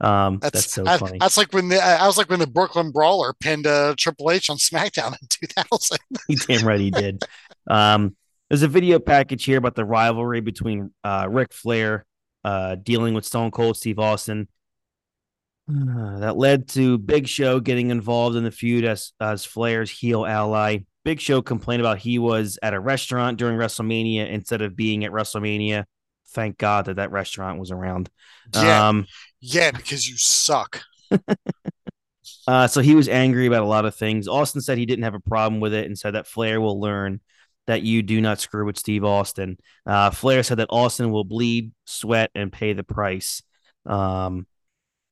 S4: Um, that's,
S5: that's
S4: so
S5: that-
S4: funny.
S5: that's like when the I was like when the Brooklyn Brawler pinned uh, Triple H on SmackDown in [laughs] 2000. [laughs]
S4: He damn right he did. Um, there's a video package here about the rivalry between uh, Ric Flair uh, dealing with Stone Cold Steve Austin. Uh, that led to Big Show getting involved in the feud as as Flair's heel ally. Big Show complained about he was at a restaurant during WrestleMania instead of being at WrestleMania. Thank God that that restaurant was around.
S5: Yeah,
S4: Um,
S5: yeah, because you suck. [laughs]
S4: Uh, so he was angry about a lot of things. Austin said he didn't have a problem with it and said that Flair will learn that you do not screw with Steve Austin. Uh, Flair said that Austin will bleed, sweat, and pay the price. Um,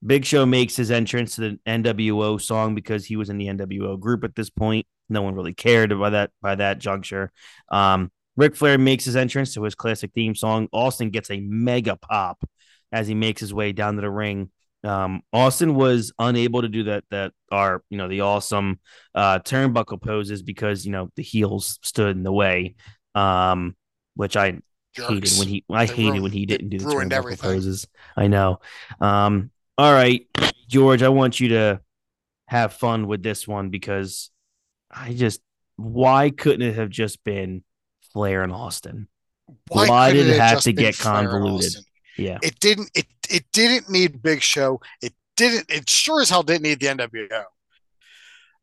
S4: Big Show makes his entrance to the NWO song because he was in the NWO group at this point. No one really cared by that by that juncture. Um, Ric Flair makes his entrance to his classic theme song. Austin gets a mega pop as he makes his way down to the ring. Um, Austin was unable to do that. That are you know the awesome uh, turnbuckle poses because you know the heels stood in the way. Um, which I hated when he I
S5: They
S4: hated
S5: ruined-
S4: when he didn't do the turnbuckle
S5: everything.
S4: poses. I know. Um, all right, George, I want you to have fun with this one because I just why couldn't it have just been Flair and Austin? Why
S5: couldn't
S4: did it have to get convoluted? Yeah.
S5: It didn't. It it didn't need Big Show. It didn't. It sure as hell didn't need the NWO.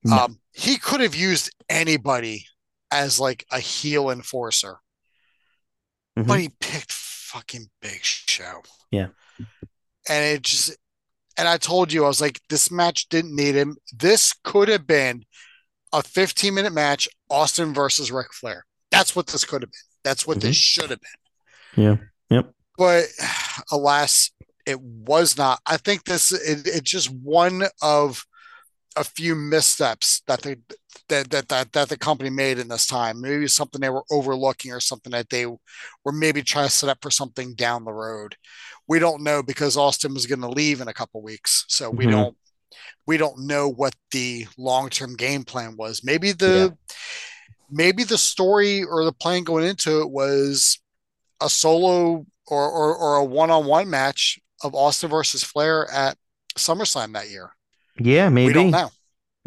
S4: No.
S5: Um, he could have used anybody as like a heel enforcer,
S4: Mhm.
S5: but he picked fucking Big Show.
S4: Yeah.
S5: and it just. And I told you, I was like, this match didn't need him. This could have been a 15 minute match, Austin versus Ric Flair. That's what this could have been. That's what this mm-hmm. should have been.
S4: Yeah. Yep.
S5: but [sighs] alas, it was not. I think this it, it's just one of a few missteps that the that, that that that the company made in this time. Maybe something they were overlooking or something that they were maybe trying to set up for something down the road. We don't know because Austin was going to leave in a couple weeks, so we
S4: Mhm.
S5: don't we don't know what the long term game plan was. Maybe the maybe the story or the plan going into it was a solo or or, or a one on one match of Austin versus Flair at SummerSlam that year.
S4: Yeah, maybe.
S5: We don't know.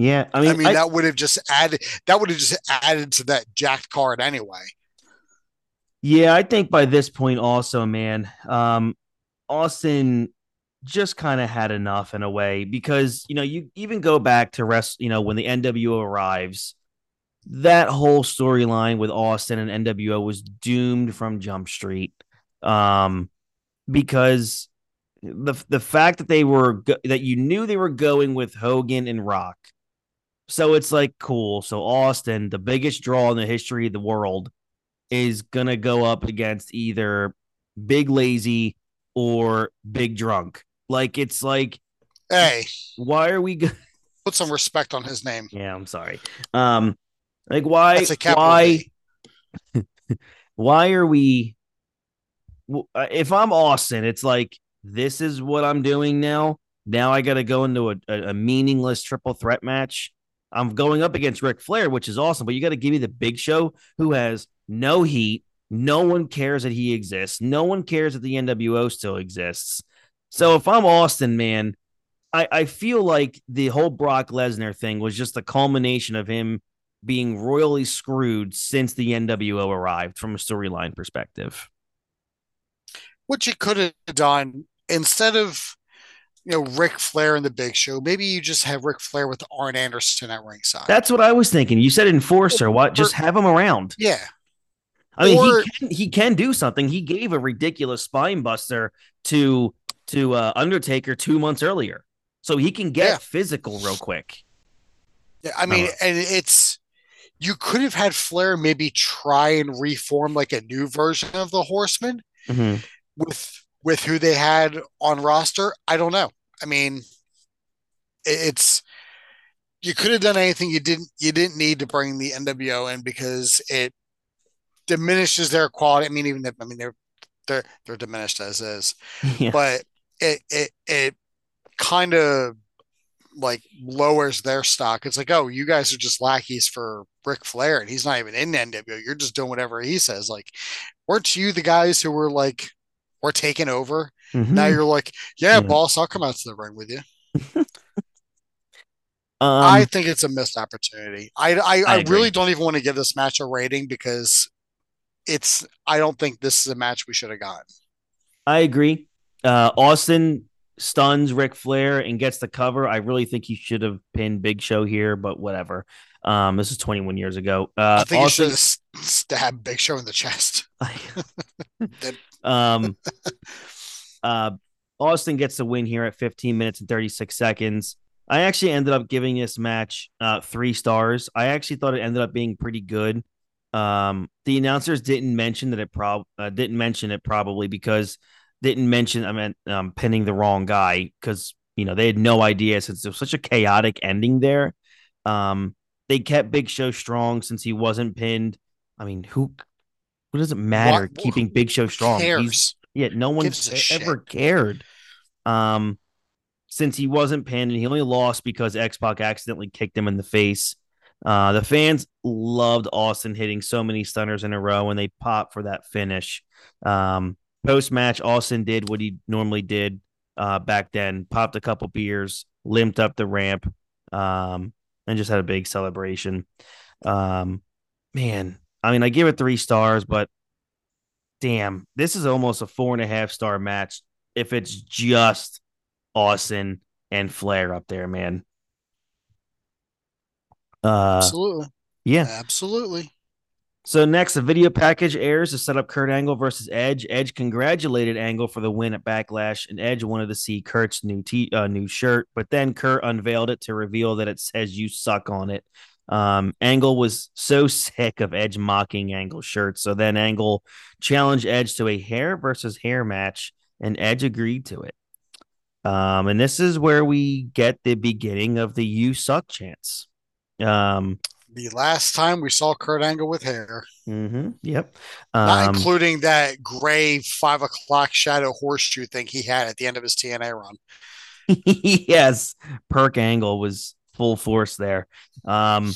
S4: Yeah. I mean, I
S5: mean,
S4: I-
S5: that would have just added that would have just added to that jacked card anyway.
S4: Yeah, I think by this point also, man, um, Austin just kind of had enough in a way because you know you even go back to rest, you know, when the NWO arrives, that whole storyline with Austin and NWO was doomed from Jump Street, um, because the the fact that they were go- that you knew they were going with Hogan and Rock, so it's like cool. So Austin, the biggest draw in the history of the world is gonna go up against either Big Lazy or Big Drunk. Like it's like,
S5: Hey,
S4: why are we? Go-
S5: put some respect on his name.
S4: yeah, I'm sorry. Um, like why? Why? [laughs] Why are we? uh, If I'm Austin, it's like this is what I'm doing now. Now I got to go into a, a meaningless triple threat match. I'm going up against Ric Flair, which is awesome, but you got to give me the Big Show, who has no heat. No one cares that he exists. No one cares that the NWO still exists. So if I'm Austin, man, I, I feel like the whole Brock Lesnar thing was just the culmination of him being royally screwed since the NWO arrived from a storyline perspective.
S5: Which you could have done instead of you know Ric Flair in the Big Show, maybe you just have Ric Flair with Arn Anderson at ringside.
S4: That's what I was thinking. You said enforcer. What? Just have him around.
S5: yeah,
S4: I mean,
S5: Or-
S4: he can he can do something. He gave a ridiculous spine buster to to uh, Undertaker two months earlier, so he can get
S5: Yeah.
S4: physical real quick.
S5: Yeah, I mean, and it's you could have had Flair maybe try and reform like a new version of the Horseman
S4: Mhm.
S5: with with who they had on roster. I don't know. I mean, it's you could have done anything. You didn't. You didn't need to bring the NWO in because it diminishes their quality. I mean, even if, I mean they're they're they're diminished as is, [laughs]
S4: Yeah.
S5: but it it it kind of like lowers their stock. It's like, oh, you guys are just lackeys for Ric Flair, and he's not even in NWO. You're just doing whatever he says. Like, weren't you the guys who were like, we're taking over? Now
S4: Mhm.
S5: you're like, yeah,
S4: Yeah.
S5: boss, I'll come out to the ring with you. [laughs]
S4: Um,
S5: I think it's a missed opportunity. I I, I,
S4: agree.
S5: really don't even want to give this match a rating because it's. I don't think this is a match we should have gotten.
S4: I agree. Uh, Austin stuns Ric Flair and gets the cover. I really think he should have pinned Big Show here, but whatever. Um, this is 21 years ago. Uh,
S5: I think
S4: Austin,
S5: you should have stabbed Big Show in the chest. [laughs] [laughs]
S4: um, [laughs] uh, Austin gets the win here at 15 minutes and 36 seconds. I actually ended up giving this match uh, three stars. I actually thought it ended up being pretty good. Um, the announcers didn't mention that it prob uh, didn't mention it probably because didn't mention I meant um, pinning the wrong guy because you know they had no idea since there was such a chaotic ending there. Um, they kept Big Show strong since he wasn't pinned. I mean, who? What does it matter
S5: What-
S4: keeping Big Show strong?
S5: Cares?
S4: He's no one
S5: Gives a shit.
S4: ever cared. Um, since he wasn't pinned and he only lost because X Pac accidentally kicked him in the face. Uh, the fans loved Austin hitting so many stunners in a row and they popped for that finish. Um, Post match, Austin did what he normally did uh, back then popped a couple beers, limped up the ramp, um, and just had a big celebration. Um, man, I mean, I give it three stars, but damn, this is almost a four and a half star match if it's just Austin and Flair up there, man. Uh,
S5: Absolutely.
S4: yeah.
S5: Absolutely.
S4: So next, a video package airs to set up Kurt Angle versus Edge. Edge congratulated Angle for the win at Backlash, and Edge wanted to see Kurt's new t- uh, new shirt, but then Kurt unveiled it to reveal that it says "You suck" on it. Um, Angle was so [laughs] sick of Edge mocking Angle shirts, so then Angle challenged Edge to a hair versus hair match, and Edge agreed to it. Um, and this is where we get the beginning of the "You suck" chants. Um,
S5: The last time we saw Kurt Angle with hair,
S4: mhm, yep.
S5: not
S4: Um,
S5: including that gray five o'clock shadow horseshoe thing he had at the end of his TNA run. [laughs]
S4: yes, Perk Angle was full force there. Um,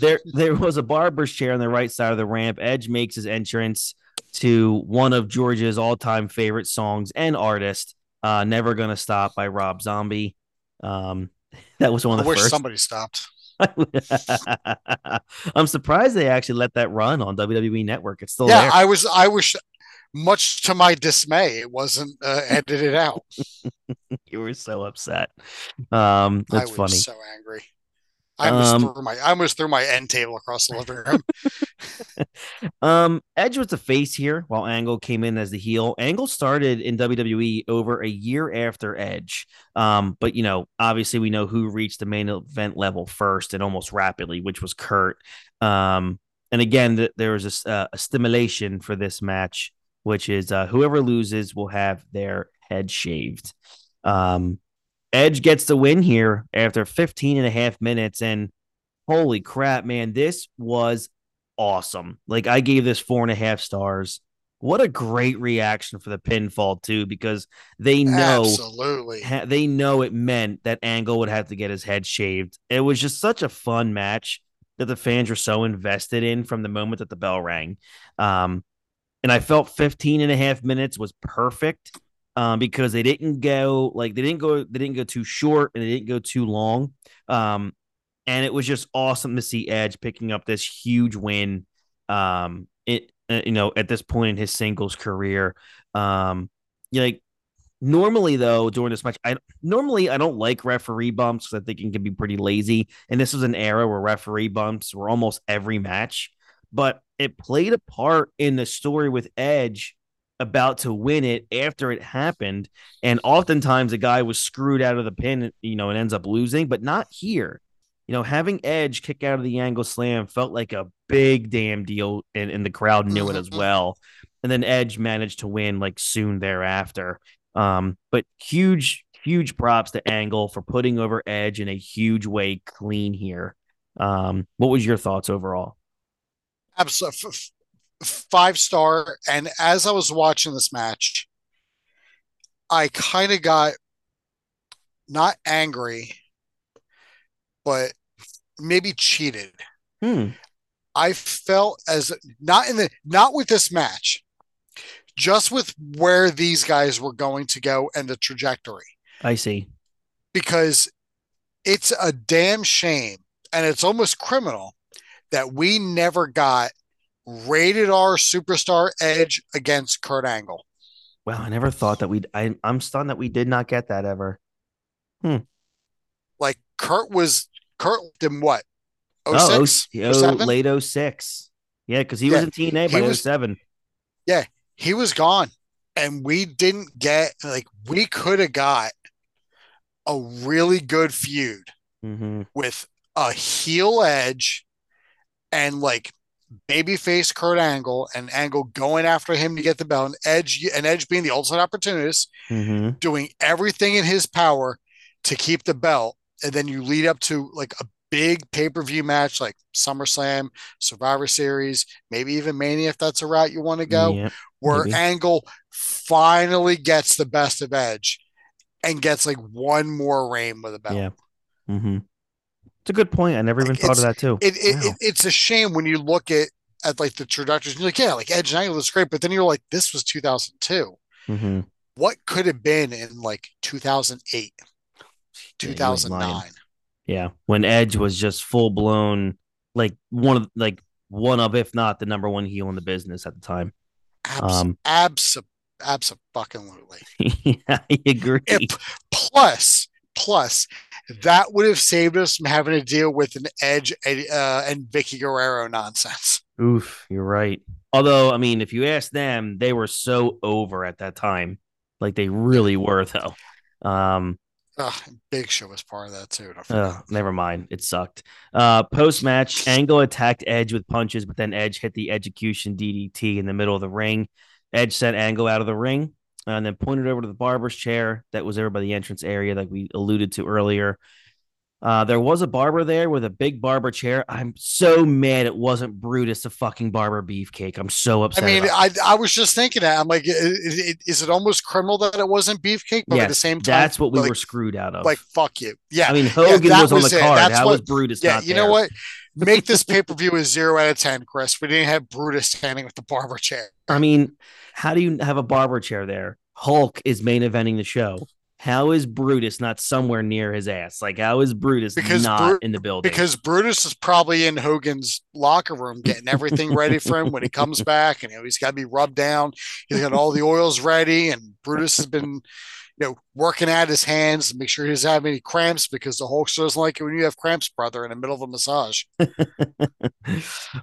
S4: there [laughs] there was a barber's chair on the right side of the ramp. Edge makes his entrance to one of George's all-time favorite songs and artist, uh, "Never Gonna Stop" by Rob Zombie. Um, [laughs] that was one of the
S5: wish
S4: first.
S5: somebody stopped. [laughs]
S4: I'm surprised they actually let that run on WWE Network. It's still
S5: yeah,
S4: there.
S5: I was. I wish, much to my dismay, it wasn't uh, [laughs] edited out.
S4: you were so upset. Um,
S5: I
S4: that's
S5: was
S4: funny.
S5: so angry. I almost
S4: Um,
S5: threw my I almost threw my end table across the living room. [laughs]
S4: Um, Edge was the face here, while Angle came in as the heel. Angle started in WWE over a year after Edge. Um, but you know, obviously, we know who reached the main event level first and almost rapidly, which was Kurt. Um, and again, th- there was a, uh, a stimulation for this match, which is uh, whoever loses will have their head shaved. Um, Edge gets the win here after 15 and a half minutes. And holy crap, man, this was awesome. Like I gave this four and a half stars. What a great reaction for the pinfall too, because they know
S5: Absolutely.
S4: ha- they know it meant that Angle would have to get his head shaved. It was just such a fun match that the fans were so invested in from the moment that the bell rang. Um, and I felt 15 and a half minutes was perfect um, because they didn't go like they didn't go they didn't go too short and they didn't go too long. Um, and it was just awesome to see Edge picking up this huge win. Um, it uh, you know at this point in his singles career, um, like normally though during this match, I normally I don't like referee bumps because I think it can be pretty lazy. And this was an era where referee bumps were almost every match, but it played a part in the story with Edge about to win it after it happened. And oftentimes the guy was screwed out of the pin, you know, and ends up losing, but not here. You know, having Edge kick out of the angle slam felt like a big damn deal, and, and the crowd knew it as
S5: Mhm.
S4: well. And then Edge managed to win like soon thereafter. Um, but huge, huge props to Angle for putting over Edge in a huge way clean here. Um, what was your thoughts overall?
S5: Absolutely. Five star. And as I was watching this match, I kind of got not angry, but maybe cheated.
S4: Hmm.
S5: I felt as not in the not with this match, just with where these guys were going to go and the trajectory.
S4: I see.
S5: Because it's a damn shame and it's almost criminal that we never got rated R superstar edge against Kurt Angle.
S4: Wow, I never thought that we'd. I, I'm stunned that we did not get that ever. Hmm.
S5: Like Kurt was Kurt in what?
S4: Oh,
S5: 06?
S4: oh,
S5: 07?
S4: late 06. Yeah, because he
S5: Yeah,
S4: was in TNA by
S5: was-
S4: 07.
S5: Yeah, he was gone and we didn't get like we could have got a really good feud
S4: Mm-hmm.
S5: with a heel edge and like babyface Kurt Angle and Angle going after him to get the belt and Edge and Edge being the ultimate opportunist
S4: Mm-hmm.
S5: doing everything in his power to keep the belt and then you lead up to like a big pay-per-view match like SummerSlam, Survivor Series, maybe even Mania if that's a route you want to go
S4: Yeah.
S5: where
S4: maybe.
S5: Angle finally gets the best of Edge and gets like one more reign with a belt.
S4: Yeah. Mm-hmm. It's a good point. I never even
S5: Like,
S4: thought of that too.
S5: It, it,
S4: Wow.
S5: it it's a shame when you look at at like the trajectories. You're like, yeah, like Edge and Angle was great, but then you're like, this was 2002.
S4: hmm
S5: What could have been in like 2008,
S4: Yeah, you ain't
S5: 2009?
S4: lying. Yeah, when Edge was just full blown, like one of like one of, if not the number one heel in the business at the time.
S5: Abs-
S4: Um,
S5: abs- absolutely. [laughs]
S4: yeah, I agree.
S5: If- Plus, plus, that would have saved us from having to deal with an Edge uh, and Vickie Guerrero nonsense.
S4: Oof, you're right. Although, I mean, if you ask them, they were so over at that time. Like they really were, though. Um,
S5: Ugh, Big Show was part of that too.
S4: uh, never mind. It sucked. Uh, post match, Angle attacked Edge with punches, but then Edge hit the execution DDT in the middle of the ring. Edge sent Angle out of the ring and then pointed over to the barber's chair that was over by the entrance area, like we alluded to earlier. Uh, there was a barber there with a big barber chair. I'm so mad it wasn't Brutus, the fucking barber beefcake. I'm so upset.
S5: I
S4: mean,
S5: I I was just thinking that I'm like, is it almost criminal that it wasn't Beefcake, but at the same time,
S4: that's what we
S5: like,
S4: were screwed out of.
S5: like fuck you. Yeah,
S4: I mean, Hogan
S5: that
S4: was on
S5: was
S4: the
S5: it.
S4: card.
S5: That's
S4: How
S5: what-
S4: was Brutus
S5: yeah. You
S4: there?
S5: know what? Make this [laughs] pay per view a zero out of ten, Chris. We didn't have Brutus standing with the barber chair.
S4: I mean, how do you have a barber chair there? Hulk is main eventing the show. How is Brutus not somewhere near his ass? Like, how is Brutus
S5: Because
S4: not
S5: Bru-
S4: in the building?
S5: Because Brutus is probably in Hogan's locker room getting everything ready for him when he comes [laughs] back, and you know he's got to be rubbed down. He's got all the oils ready, and Brutus has been, you know, working at his hands to make sure he doesn't have any cramps because the Hulk doesn't like it when you have cramps, brother, in the middle of a massage. [laughs]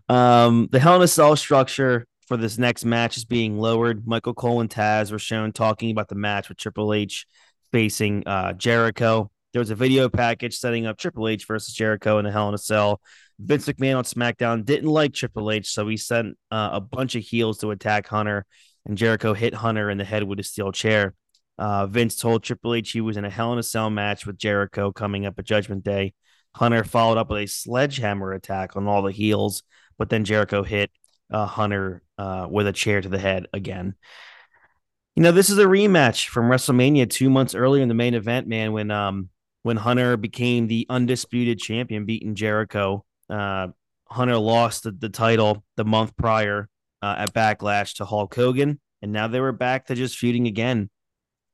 S4: um, the Hell in a Cell structure for this next match is being lowered. Michael Cole and Taz were shown talking about the match with Triple H facing uh, Jericho. There was a video package setting up Triple H versus Jericho in the Hell in a Cell. Vince McMahon on SmackDown didn't like Triple H, so he sent uh, a bunch of heels to attack Hunter, and Jericho hit Hunter in the head with a steel chair. Uh, Vince told Triple H he was in a Hell in a Cell match with Jericho coming up at Judgment Day. Hunter followed up with a sledgehammer attack on all the heels, but then Jericho hit uh, Hunter uh, with a chair to the head again. You know, this is a rematch from WrestleMania two months earlier in the main event, man, when um when Hunter became the undisputed champion, beating Jericho. Uh, Hunter lost the, the title the month prior uh, at Backlash to Hulk Hogan, and now they were back to just feuding again.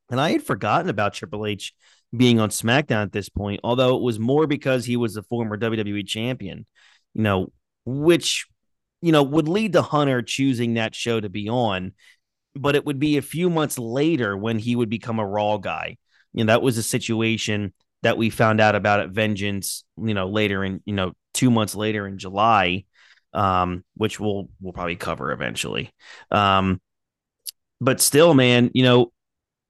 S4: And I had forgotten about Triple H being on SmackDown at this point, although it was more because he was a former WWE champion, you know, which, you know, would lead to Hunter choosing that show to be on. But it would be a few months later when he would become a Raw guy. You know, that was a situation that we found out about at Vengeance, you know, later in, you know, two months later in July, um, which we'll we'll probably cover eventually. Um, but still, man, you know,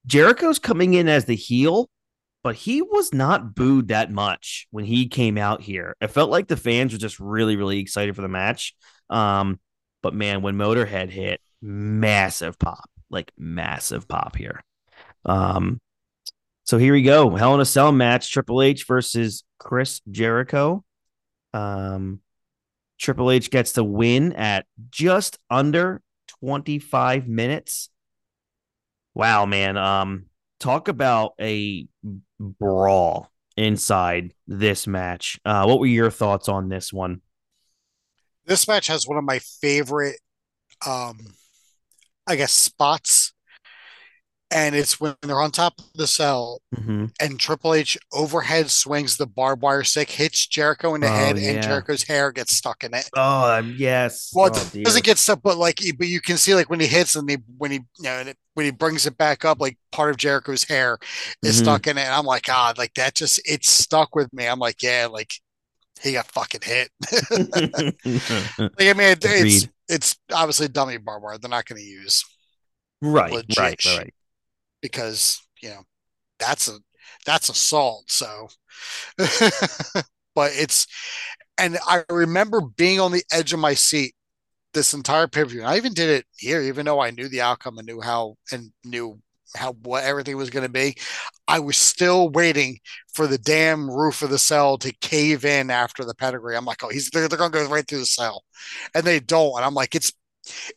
S4: Jericho's coming in as the heel, but he was not booed that much when he came out here. It felt like the fans were just really, really excited for the match. Um, but man, when Motorhead hit, massive pop, like massive pop here. Um, so here we go. Hell in a Cell match, Triple H versus Chris Jericho. Um, Triple H gets the win at just under 25 minutes. Wow, man. Um, talk about a brawl inside this match. Uh, what were your thoughts on this one?
S5: This match has one of my favorite, um, I guess, spots. And it's when they're on top of the cell
S4: Mm-hmm.
S5: and Triple H overhead swings the barbed wire stick, hits Jericho in the
S4: Oh,
S5: head,
S4: yeah.
S5: and Jericho's hair gets stuck in it.
S4: Oh, um, yes.
S5: Well,
S4: oh,
S5: it doesn't get stuck, but like, but you can see like when he hits and he when he you know when he brings it back up, like part of Jericho's hair is
S4: Mhm.
S5: stuck in it. And I'm like, God, like that just it's stuck with me. I'm like, yeah, like he got fucking hit. [laughs] [laughs] like I mean, it, it's. It's obviously dummy barbed wire. They're not going to use
S4: right,
S5: legit
S4: right, right.
S5: because you know that's a that's assault. So, [laughs] but it's and I remember being on the edge of my seat this entire pay per view. I even did it here, even though I knew the outcome and knew how and knew how what everything was going to be. I was still waiting for the damn roof of the cell to cave in after the pedigree. I'm like, oh, he's they're, they're going to go right through the cell, and they don't. And I'm like, it's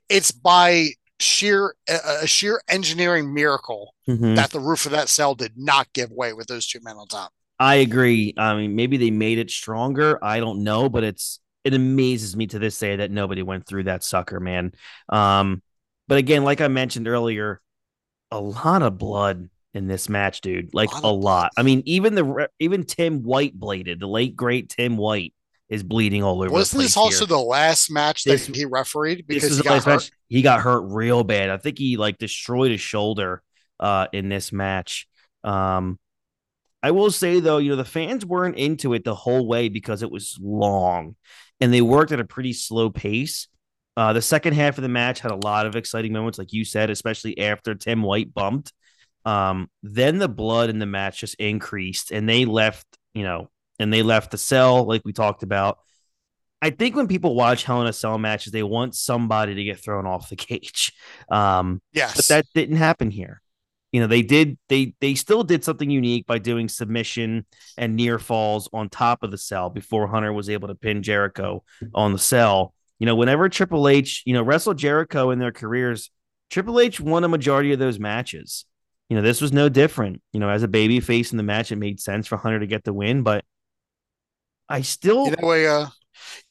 S5: it's by sheer a, a sheer engineering miracle
S4: Mhm.
S5: that the roof of that cell did not give way with those two men on top.
S4: I agree. I mean, maybe they made it stronger. I don't know, but it's it amazes me to this day that nobody went through that sucker, man. Um, but again, like I mentioned earlier, a lot of blood in this match, dude. Like
S5: Lot
S4: a lot. I mean, even the even Tim White bladed, the late great Tim White is bleeding all over.
S5: Wasn't this also
S4: here.
S5: the last match that
S4: This-
S5: he refereed
S4: This
S5: because he got hurt?
S4: match. He got hurt real bad. I think he like destroyed his shoulder uh in this match. Um I will say though, you know, the fans weren't into it the whole way because it was long and they worked at a pretty slow pace. Uh the second half of the match had a lot of exciting moments, like you said, especially after Tim White bumped. Um, then the blood in the match just increased and they left, you know, and they left the cell, like we talked about. I think when people watch Hell in a Cell matches, they want somebody to get thrown off the [laughs] cage. Um,
S5: Yes.
S4: but that didn't happen here. You know, they did they they still did something unique by doing submission and near falls on top of the cell before Hunter was able to pin Jericho on the cell. You know, whenever Triple H, you know, wrestled Jericho in their careers, Triple H won a majority of those matches. You know, this was no different. You know, as a baby face in the match, it made sense for Hunter to get the win, but I still
S5: you know a uh,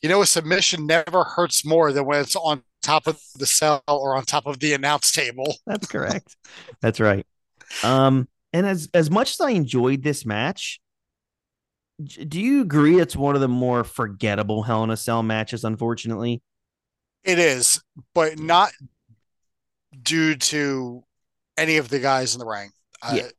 S5: you know a submission never hurts more than when it's on top of the cell or on top of the announce table. [laughs]
S4: That's correct. That's right. Um, and as as much as I enjoyed this match, do you agree it's one of the more forgettable Hell in a Cell matches? Unfortunately,
S5: It is, but not due to any of the guys in the ring. Uh,
S4: Yeah.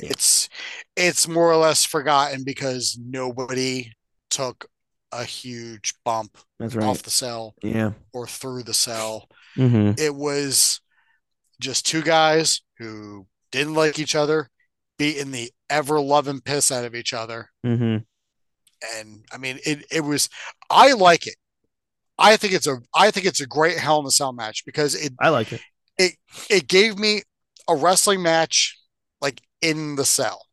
S4: Yeah.
S5: It's it's more or less forgotten because nobody took a huge bump
S4: that's
S5: off the cell
S4: Yeah.
S5: or through the cell.
S4: hmm
S5: It was just two guys who didn't like each other, beating the ever loving piss out of each other.
S4: hmm
S5: And I mean, it it was. I like it. I think it's a I think it's a great Hell in a Cell match because it
S4: I like it.
S5: it it gave me a wrestling match like in the cell.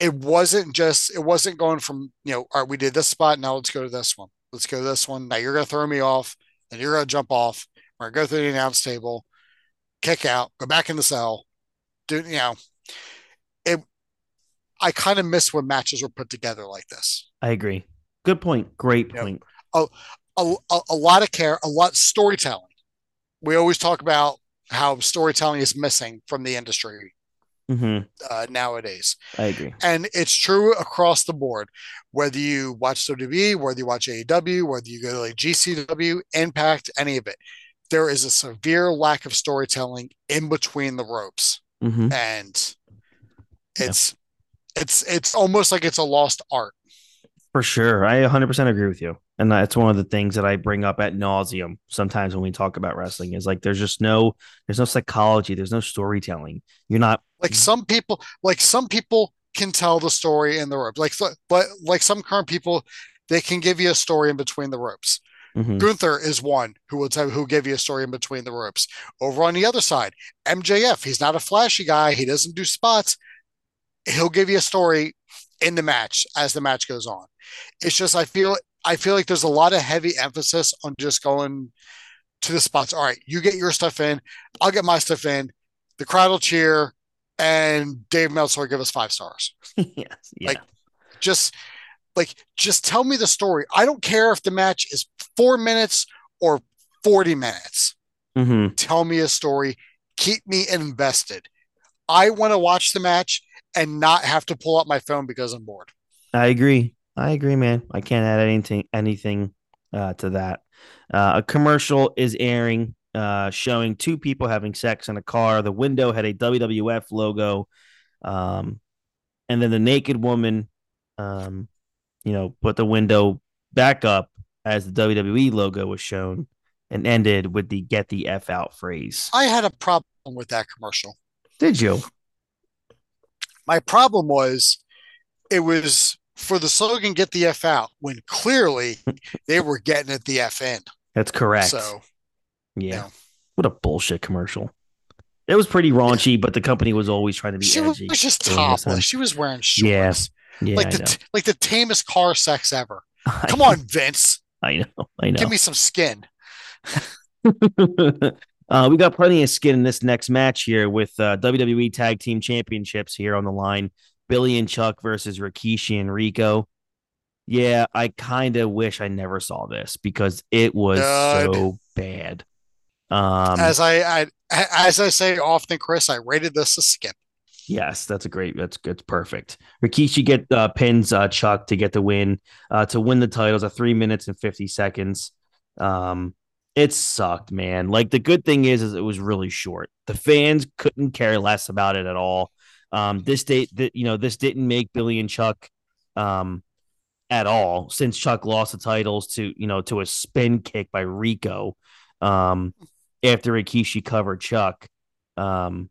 S5: It wasn't just it wasn't going from, you know, all right, we did this spot, now let's go to this one. Let's go to this one. Now you're gonna throw me off, and you're gonna jump off. We're gonna go through the announce table, kick out, go back in the cell. Do you know it I kind of miss when matches were put together like this.
S4: I agree. Good point. Great
S5: Yep.
S4: point.
S5: a, a, a lot of care, a lot storytelling. We always talk about how storytelling is missing from the industry
S4: hmm
S5: uh, nowadays.
S4: I agree.
S5: And it's true across the board. Whether you watch WWE, whether you watch AEW, whether you go to like GCW, Impact, any of it, there is a severe lack of storytelling in between the ropes,
S4: hmm
S5: and it's it's it's almost like it's a lost art.
S4: For sure. I 100% agree with you. And that's one of the things that I bring up at nauseum sometimes when we talk about wrestling is like there's just no there's no psychology, there's no storytelling. You're not
S5: Like some people, like some people can tell the story in the ropes. Like, but like some current people, they can give you a story in between the ropes.
S4: Mhm.
S5: Gunther is one who will tell who give you a story in between the ropes. Over on the other side, MJF, he's not a flashy guy. He doesn't do spots. He'll give you a story in the match as the match goes on. It's just I feel I feel like there's a lot of heavy emphasis on just going to the spots. All right, you get your stuff in, I'll get my stuff in. The crowd will cheer, and Dave Meltzer will give us five stars. [laughs]
S4: yes. Yeah.
S5: Like, just like just tell me the story. I don't care if the match is four minutes or 40 minutes.
S4: Mhm.
S5: Tell me a story. Keep me invested. I want to watch the match and not have to pull up my phone because I'm bored.
S4: I agree. I agree, man. I can't add anything anything uh, to that. Uh, a commercial is airing, uh, showing two people having sex in a car. The window had a WWF logo, um, and then the naked woman, um, you know, put the window back up as the WWE logo was shown, and ended with the "Get the f out" phrase.
S5: I had a problem with that commercial.
S4: Did you?
S5: My problem was it was for the slogan get the F out when clearly they were getting it the F in.
S4: That's correct.
S5: So
S4: yeah.
S5: yeah.
S4: What a bullshit commercial. It was pretty raunchy, but the company was always trying to be
S5: she was just
S4: during this time.
S5: topless. She was wearing
S4: Yeah,
S5: shorts.
S4: Yeah,
S5: like the like the tamest car sex ever.
S4: I [laughs]
S5: Come on, Vince.
S4: I know. I know.
S5: Give me some skin. [laughs]
S4: Uh, we got plenty of skin in this next match here with uh, WWE Tag Team Championships here on the line. Billy and Chuck versus Rikishi and Rico. Yeah, I kind of wish I never saw this because it was
S5: Good.
S4: so bad. Um,
S5: as I, I as I say often, Chris, I rated this a skip.
S4: Yes, that's a great. That's that's perfect. Rikishi get uh, pins uh, Chuck to get the win uh, to win the titles at three minutes and fifty seconds. Um, it sucked, man. Like the good thing is, is it was really short. The fans couldn't care less about it at all. Um, this date that you know this didn't make Billy and Chuck um at all since Chuck lost the titles to you know to a spin kick by Rico um after Rikishi covered Chuck. Um,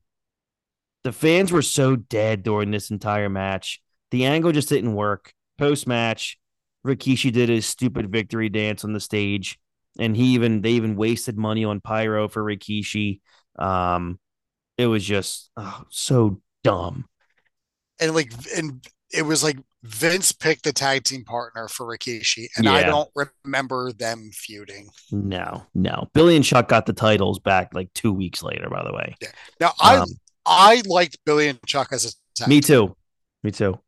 S4: the fans were so dead during this entire match. The angle just didn't work. Post match, Rikishi did his stupid victory dance on the stage, and he even they even wasted money on pyro for Rikishi. Um, it was just oh, so dumb.
S5: And like, and it was like Vince picked the tag team partner for Rikishi, and I don't remember them feuding.
S4: No, no. Billy and Chuck got the titles back like two weeks later. By the way,
S5: Now, I
S4: Um,
S5: I liked Billy and Chuck as a tag.
S4: me too. Me too.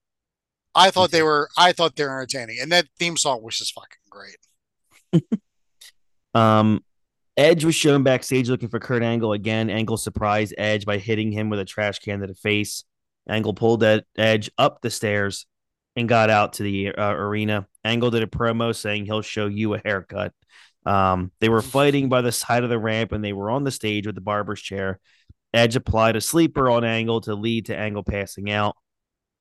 S5: I thought they were. I thought they were entertaining, and that theme song was just fucking great. [laughs]
S4: Um, Edge was shown backstage looking for Kurt Angle again. Angle surprised Edge by hitting him with a trash can to the face. Angle pulled that Edge up the stairs and got out to the uh, arena. Angle did a promo saying he'll show you a haircut. Um, they were fighting by the side of the ramp and they were on the stage with the barber's chair. Edge applied a sleeper on Angle to lead to Angle passing out.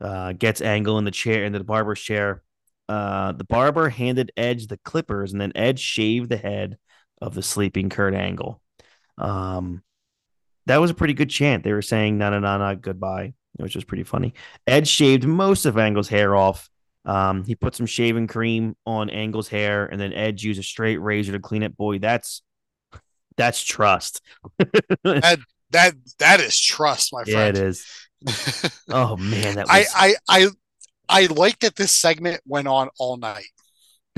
S4: Uh, gets Angle in the chair into the barber's chair. Uh, the barber handed Edge the clippers, and then Edge shaved the head of the sleeping Kurt Angle. Um, that was a pretty good chant. They were saying "na na na na goodbye," which was pretty funny. Edge shaved most of Angle's hair off. Um, he put some shaving cream on Angle's hair, and then Edge used a straight razor to clean it. Boy, that's that's trust. [laughs]
S5: That that that is trust, my friend.
S4: yeah, it is. Oh man, that [laughs]
S5: I I I I like that this segment went on all night.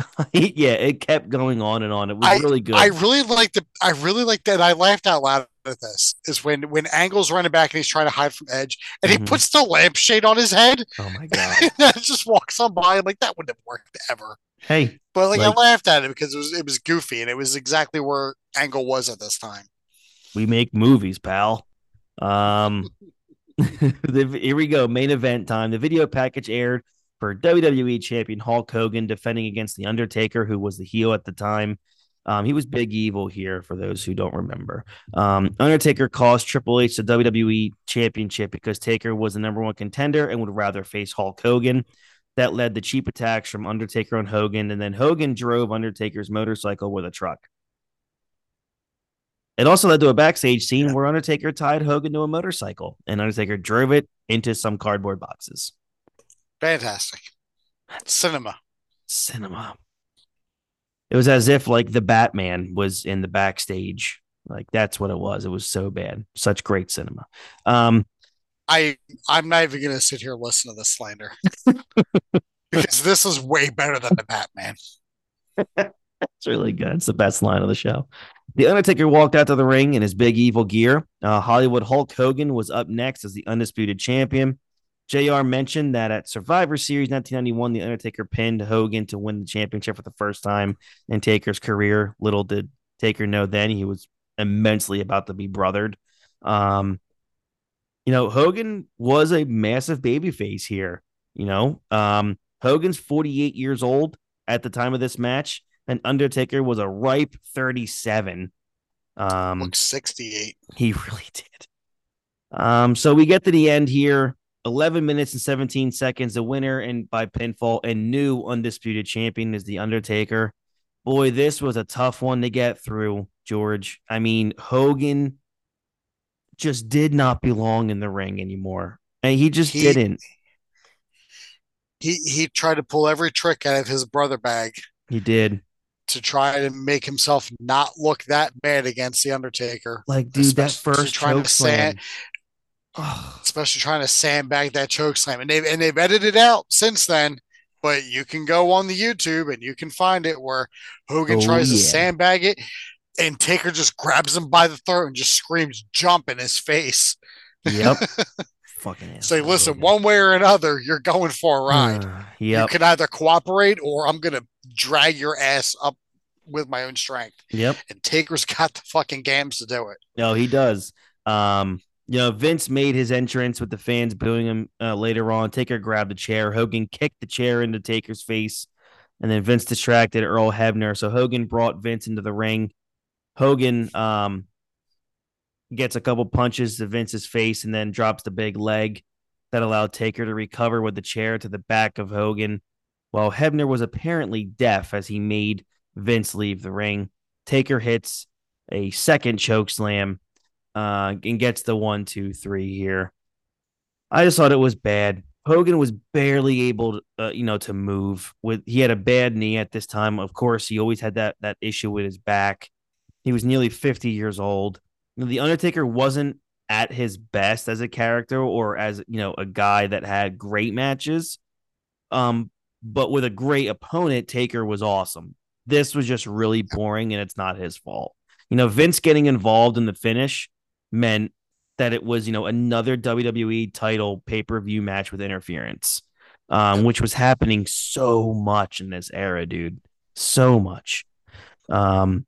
S5: [laughs]
S4: yeah. It kept going on and on. It was really good.
S5: I really like the I really like that. I laughed out loud at this. Is when when Angle's running back and he's trying to hide from Edge, and
S4: Mhm.
S5: he puts the lampshade on his head,
S4: oh my [laughs] god.
S5: and just walks on by. I'm like, that wouldn't have worked ever.
S4: hey,
S5: But like,
S4: Like-
S5: I laughed at it because it was it was goofy and it was exactly where Angle was at this time.
S4: we make movies, pal. Um, [laughs] the, here we go. Main event time. The video package aired for WWE Champion Hulk Hogan defending against The Undertaker, who was the heel at the time. Um, he was Big Evil here, for those who don't remember. Um, Undertaker cost Triple H the WWE Championship because Taker was the number one contender and would rather face Hulk Hogan. That led to cheap attacks from Undertaker on Hogan, and then Hogan drove Undertaker's motorcycle with a truck. It also led to a backstage scene where Undertaker tied Hogan to a motorcycle, and Undertaker drove it into some cardboard boxes.
S5: Fantastic. Cinema.
S4: Cinema. It was as if like the Batman was in the backstage. Like that's what it was. It was so bad. Such great cinema. Um,
S5: I I'm not even gonna sit here and listen to this slander [laughs] because this is way better than the Batman.
S4: It's really good. It's the best line of the show. The Undertaker walked out to the ring in his big evil gear. Uh, Hollywood Hulk Hogan was up next as the undisputed champion. JR mentioned that at Survivor Series 1991, The Undertaker pinned Hogan to win the championship for the first time in Taker's career. Little did Taker know then he was immensely about to be brothered. Um, you know, Hogan was a massive babyface here. You know, um, Hogan's 48 years old at the time of this match and Undertaker was a ripe 37. Um,
S5: Looks 68.
S4: he [laughs] really did. Um, so we get to the end here 11 minutes and 17 seconds. The winner and by pinfall and new undisputed champion is The Undertaker. Boy, this was a tough one to get through, George. I mean, Hogan just did not belong in the ring anymore. And he just
S5: He-
S4: didn't.
S5: He he tried to pull every trick out of his brother bag
S4: He did.
S5: to try to make himself not look that bad against the Undertaker.
S4: Like, dude, that
S5: Especially
S4: first
S5: trying to
S4: choke
S5: say-
S4: slam. Oh,
S5: especially trying to sandbag that choke slam. And they've and they've edited it out since then. But you can go on the YouTube and you can find it where Hogan
S4: Oh,
S5: tries to sandbag it. and Taker just grabs him by the throat and just screams, "Jump!" in his face.
S4: Yep. [laughs] Fucking
S5: Say, listen,
S4: Hogan.
S5: one way or another, you're going for a ride.
S4: Uh,
S5: You can either cooperate or I'm gonna drag your ass up with my own strength.
S4: Yep.
S5: And Taker's got the fucking gams to do it.
S4: No, he does. Um, you know, Vince made his entrance with the fans booing him uh, later on. Taker grabbed the chair. Hogan kicked the chair into Taker's face, and then Vince distracted Earl Hebner. So Hogan brought Vince into the ring. Hogan um, gets a couple punches to Vince's face and then drops the big leg that allowed Taker to recover with the chair to the back of Hogan. While Hebner was apparently deaf as he made Vince leave the ring, Taker hits a second choke slam uh, and gets the one, two, three here. I just thought it was bad. Hogan was barely able, to, uh, you know, to move. With he had a bad knee at this time. Of course, he always had that that issue with his back. He was nearly fifty years old. The Undertaker wasn't at his best as a character or as you know a guy that had great matches. Um, but with a great opponent, Taker was awesome. This was just really boring, and it's not his fault. You know, Vince getting involved in the finish meant that it was, you know, another WWE title pay per view match with interference, um, which was happening so much in this era, dude. So much. Um,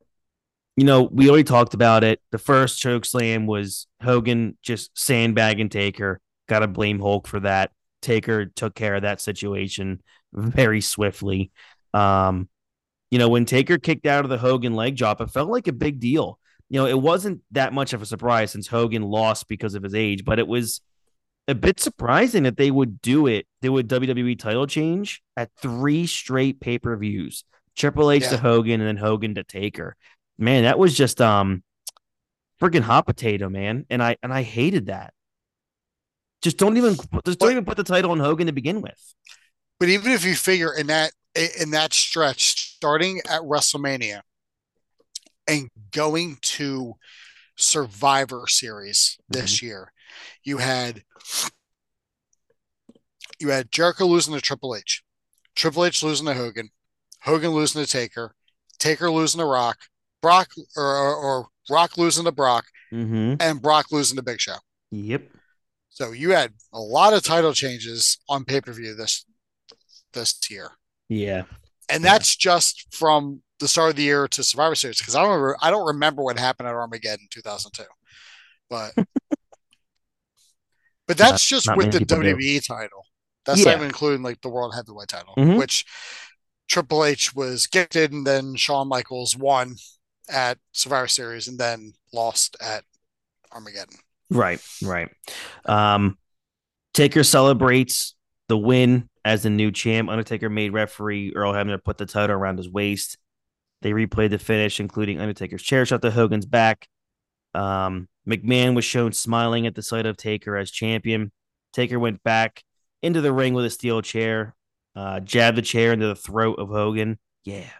S4: you know, we already talked about it. The first choke slam was Hogan just sandbagging Taker. Got to blame Hulk for that. Taker took care of that situation very swiftly. Um, you know, when Taker kicked out of the Hogan leg drop, it felt like a big deal. You know, it wasn't that much of a surprise since Hogan lost because of his age, but it was a bit surprising that they would do it. They would WWE title change at three straight pay per views Triple H
S5: Yeah.
S4: to Hogan and then Hogan to Taker. Man, that was just um freaking hot potato, man. And I and I hated that. Just don't even just don't even put the title on Hogan to begin with.
S5: But even if you figure in that in that stretch, starting at WrestleMania and going to Survivor Series this year, you had you had Jericho losing to Triple H, Triple H losing to Hogan, Hogan losing to Taker, Taker losing to Rock, Brock or, or, or Rock losing to Brock,
S4: Mm-hmm.
S5: and Brock losing to Big Show.
S4: Yep.
S5: So you had a lot of title changes on pay per view this this year.
S4: Yeah.
S5: and
S4: Yeah.
S5: that's just from the start of the year to Survivor Series because I don't remember, I don't remember what happened at Armageddon 2002, but [laughs] but that's just
S4: not
S5: with the
S4: people do.
S5: WWE title. That's
S4: Yeah.
S5: not even including like the World Heavyweight title,
S4: Mhm.
S5: which Triple H was gifted, and then Shawn Michaels won at Survivor Series, and then lost at Armageddon.
S4: Right, right. Um, Taker celebrates the win as the new champ. Undertaker made referee Earl Hebner put the title around his waist. They replayed the finish, including Undertaker's chair shot to Hogan's back. Um, McMahon was shown smiling at the sight of Taker as champion. Taker went back into the ring with a steel chair, uh, jabbed the chair into the throat of Hogan. Yeah.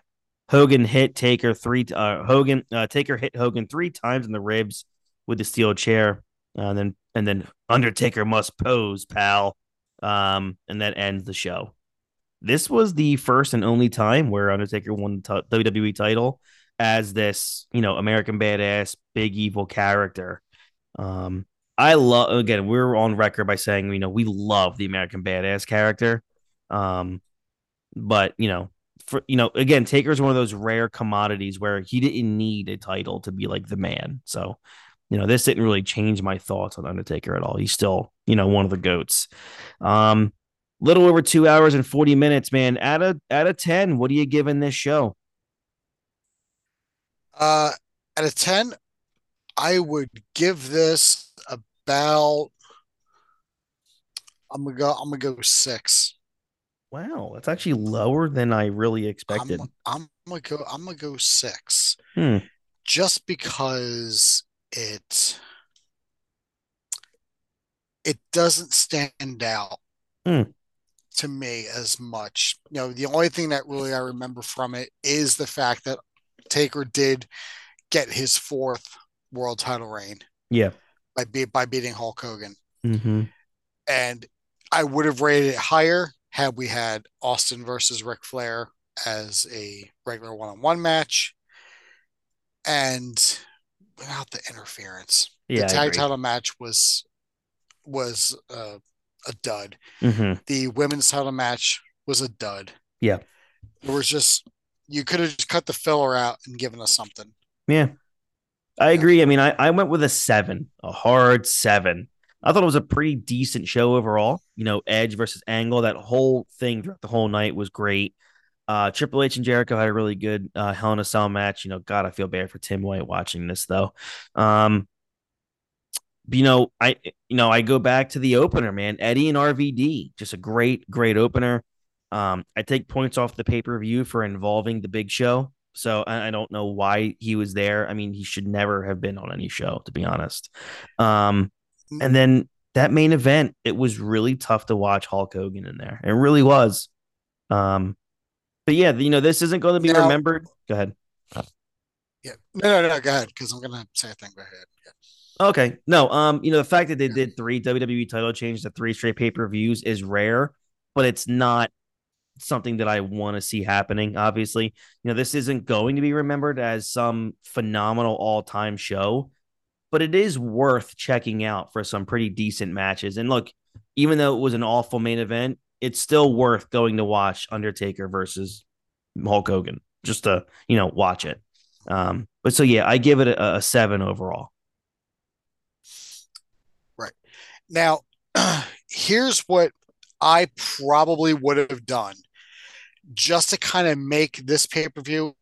S4: Hogan hit Taker three. Uh, Hogan uh, Taker hit Hogan three times in the ribs with the steel chair, uh, and then and then Undertaker must pose, pal. Um, and that ends the show. This was the first and only time where Undertaker won the t- WWE title as this, you know, American badass, big evil character. Um, I love again, we're on record by saying, you know, we love the American badass character. Um, but you know, for you know, again, Taker is one of those rare commodities where he didn't need a title to be like the man. So, you know, this didn't really change my thoughts on Undertaker at all. He's still, you know, one of the goats. Um, little over two hours and 40 minutes, man. Out of out of 10, what are you giving this show?
S5: Uh, out of 10, I would give this about, I'm gonna go, I'm gonna go six.
S4: Wow, that's actually lower than I really expected.
S5: I'm, I'm gonna go, I'm gonna go six.
S4: Hmm.
S5: Just because it, it doesn't stand out
S4: Hmm.
S5: To me as much. You know, the only thing that really I remember from it is the fact that Taker did get his fourth world title reign
S4: Yeah.
S5: by be, by beating Hulk Hogan.
S4: Mm-hmm.
S5: And I would have rated it higher had we had Austin versus Ric Flair as a regular one-on-one match. and without the interference,
S4: Yeah,
S5: the tag title match was was uh, a dud.
S4: hmm
S5: The women's title match was a dud.
S4: Yeah.
S5: It was just you could have just cut the filler out and given us something.
S4: Yeah. I agree. I mean, I, I went with a seven, a hard seven. I thought it was a pretty decent show overall. You know, Edge versus Angle, that whole thing throughout the whole night was great. Uh, Triple H and Jericho had a really good uh, Hell in a Cell match. You know, God, I feel bad for Tim White watching this though. Um, you know, I you know I go back to the opener, man. Eddie and RVD, just a great, great opener. Um, I take points off the pay per view for involving the Big Show. So I, I don't know why he was there. I mean, he should never have been on any show, to be honest. Um, and then that main event, it was really tough to watch Hulk Hogan in there. It really was. Um, but yeah, you know, this isn't going to be
S5: Now-
S4: remembered. Go ahead.
S5: Yeah. No, no, no. Go ahead, because I'm gonna say a thing. Go ahead. Yeah.
S4: Okay. No, um, you know, the fact that they did three WWE title changes to three straight pay-per-views is rare, but it's not something that I want to see happening. Obviously, you know, this isn't going to be remembered as some phenomenal all-time show, but it is worth checking out for some pretty decent matches. And look, even though it was an awful main event, it's still worth going to watch Undertaker versus Hulk Hogan just to, you know, watch it. Um, but so yeah, I give it a, a seven overall.
S5: Now, [clears throat] here's what I probably would have done just to kind of make this pay per view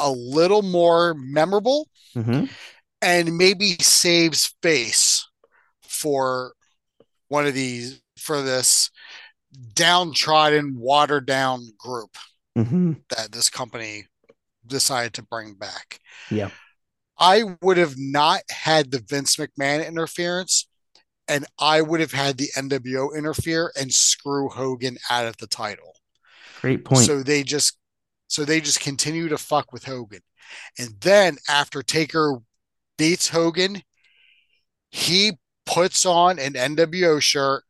S5: a little more memorable
S4: Mm-hmm.
S5: and maybe save space for one of these for this downtrodden, watered down group
S4: Mm-hmm.
S5: that this company decided to bring back.
S4: Yeah.
S5: I would have not had the Vince McMahon interference, and I would have had the NWO interfere and screw Hogan out of the title.
S4: Great point.
S5: So they just so they just continue to fuck with Hogan. And then after Taker beats Hogan, he puts on an NWO shirt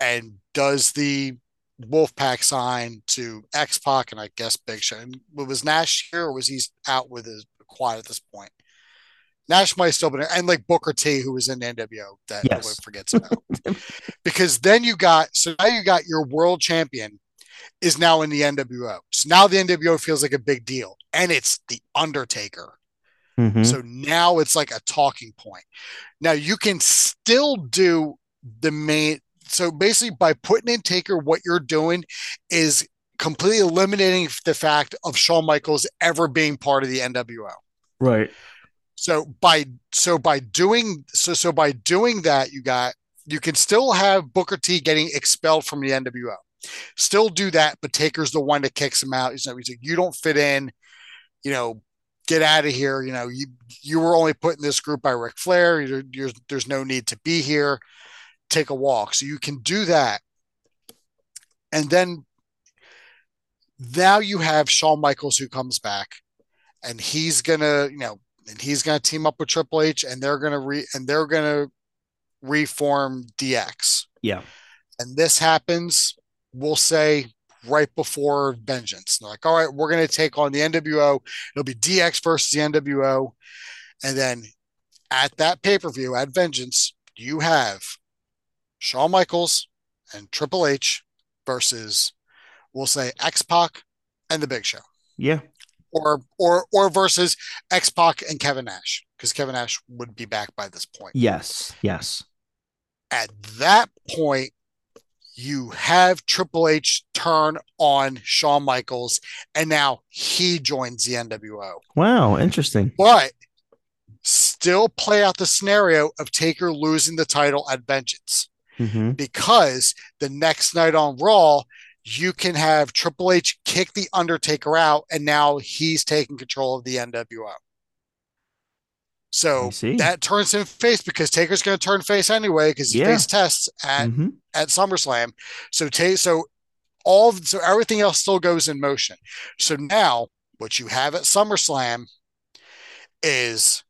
S5: and does the Wolfpack sign to X Pac and I guess Big Show. And was Nash here or was he out with his quad at this point? Nash might still been and like Booker T, who was in NWO that
S4: Yes.
S5: nobody forgets about. [laughs] because then you got so now you got your world champion is now in the NWO. So now the NWO feels like a big deal. And it's the Undertaker.
S4: Mhm.
S5: So now it's like a talking point. Now you can still do the main. So basically, by putting in Taker, what you're doing is completely eliminating the fact of Shawn Michaels ever being part of the NWO.
S4: Right.
S5: So by so by doing so so by doing that, you got you can still have Booker T getting expelled from the NWO. Still do that, but Taker's the one that kicks him out. He's like, you don't fit in, you know, get out of here. You know, you you were only put in this group by Ric Flair. You're, you're, there's no need to be here. Take a walk. So you can do that, and then now you have Shawn Michaels who comes back, and he's gonna, you know, and he's gonna team up with Triple H, and they're gonna re and they're gonna reform DX.
S4: Yeah.
S5: And this happens, we'll say right before Vengeance. They're like, all right, we're gonna take on the NWO. It'll be DX versus the NWO, and then at that pay per view at Vengeance, you have Shawn Michaels and Triple H versus, we'll say X Pac and the Big Show
S4: Yeah.
S5: Or or or versus X Pac and Kevin Nash because Kevin Nash would be back by this point.
S4: Yes. Yes.
S5: At that point, you have Triple H turn on Shawn Michaels, and now he joins the NWO.
S4: Wow. Interesting.
S5: But still play out the scenario of Taker losing the title at Vengeance
S4: Mm-hmm.
S5: because the next night on Raw, you can have Triple H kick the Undertaker out, and now he's taking control of the NWO. So that turns him face because Taker's going to turn face anyway because he
S4: Yeah.
S5: face tests at
S4: Mm-hmm.
S5: at SummerSlam. So Ta- so all so everything else still goes in motion. So now what you have at SummerSlam is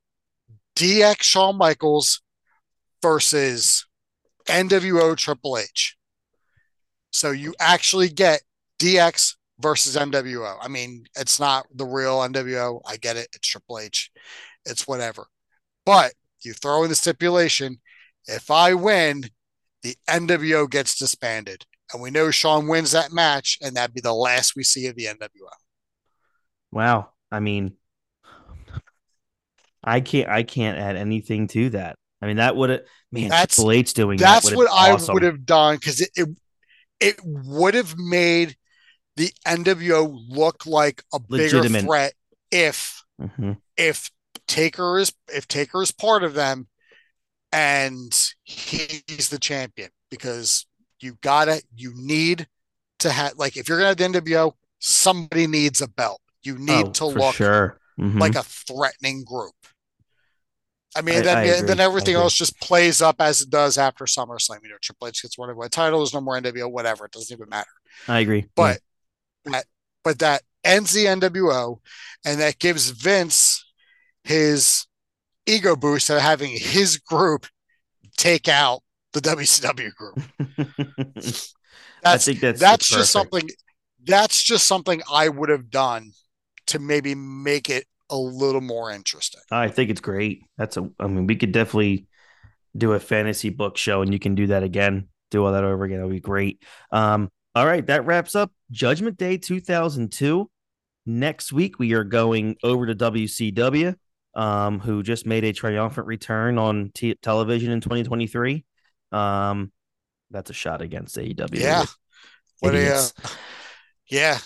S5: DX Shawn Michaels versus NWO Triple H. So you actually get DX versus NWO. I mean, it's not the real NWO. I get it. It's Triple H. It's whatever. But you throw in the stipulation if I win, the NWO gets disbanded. And we know Shawn wins that match, and that'd be the last we see of the NWO.
S4: Wow. I mean, I can't I can't add anything to that. I mean, that would have man
S5: That's-
S4: Triple H doing
S5: That's
S4: that
S5: what I would have done because it, it it would have made the NWO look like a bigger threat if
S4: Mhm.
S5: if Taker is if Taker is part of them and he's the champion because you gotta you need to have like if you're gonna have the NWO, somebody needs a belt. You need
S4: Oh,
S5: to look
S4: sure. Mhm.
S5: like a threatening group. I mean,
S4: I-
S5: then
S4: I
S5: then everything else just plays up as it does after SummerSlam. You know, Triple H gets one of title, there's no more NWO, whatever. It doesn't even matter.
S4: I agree.
S5: But that but that ends the NWO and that gives Vince his ego boost of having his group take out the WCW group. [laughs]
S4: Yeah. I
S5: That's
S4: think that's
S5: that's
S4: perfect.
S5: just something that's just something I would have done to maybe make it a little more interesting.
S4: I think it's great. That's a. I mean, we could definitely do a fantasy book show, and you can do that again. Do all that over again. That'd be great. Um. All right, that wraps up Judgment Day 2002. Next week we are going over to WCW, um, who just made a triumphant return on t- television in 2023. Um, that's a shot against AEW.
S5: Yeah. What a, uh, yeah.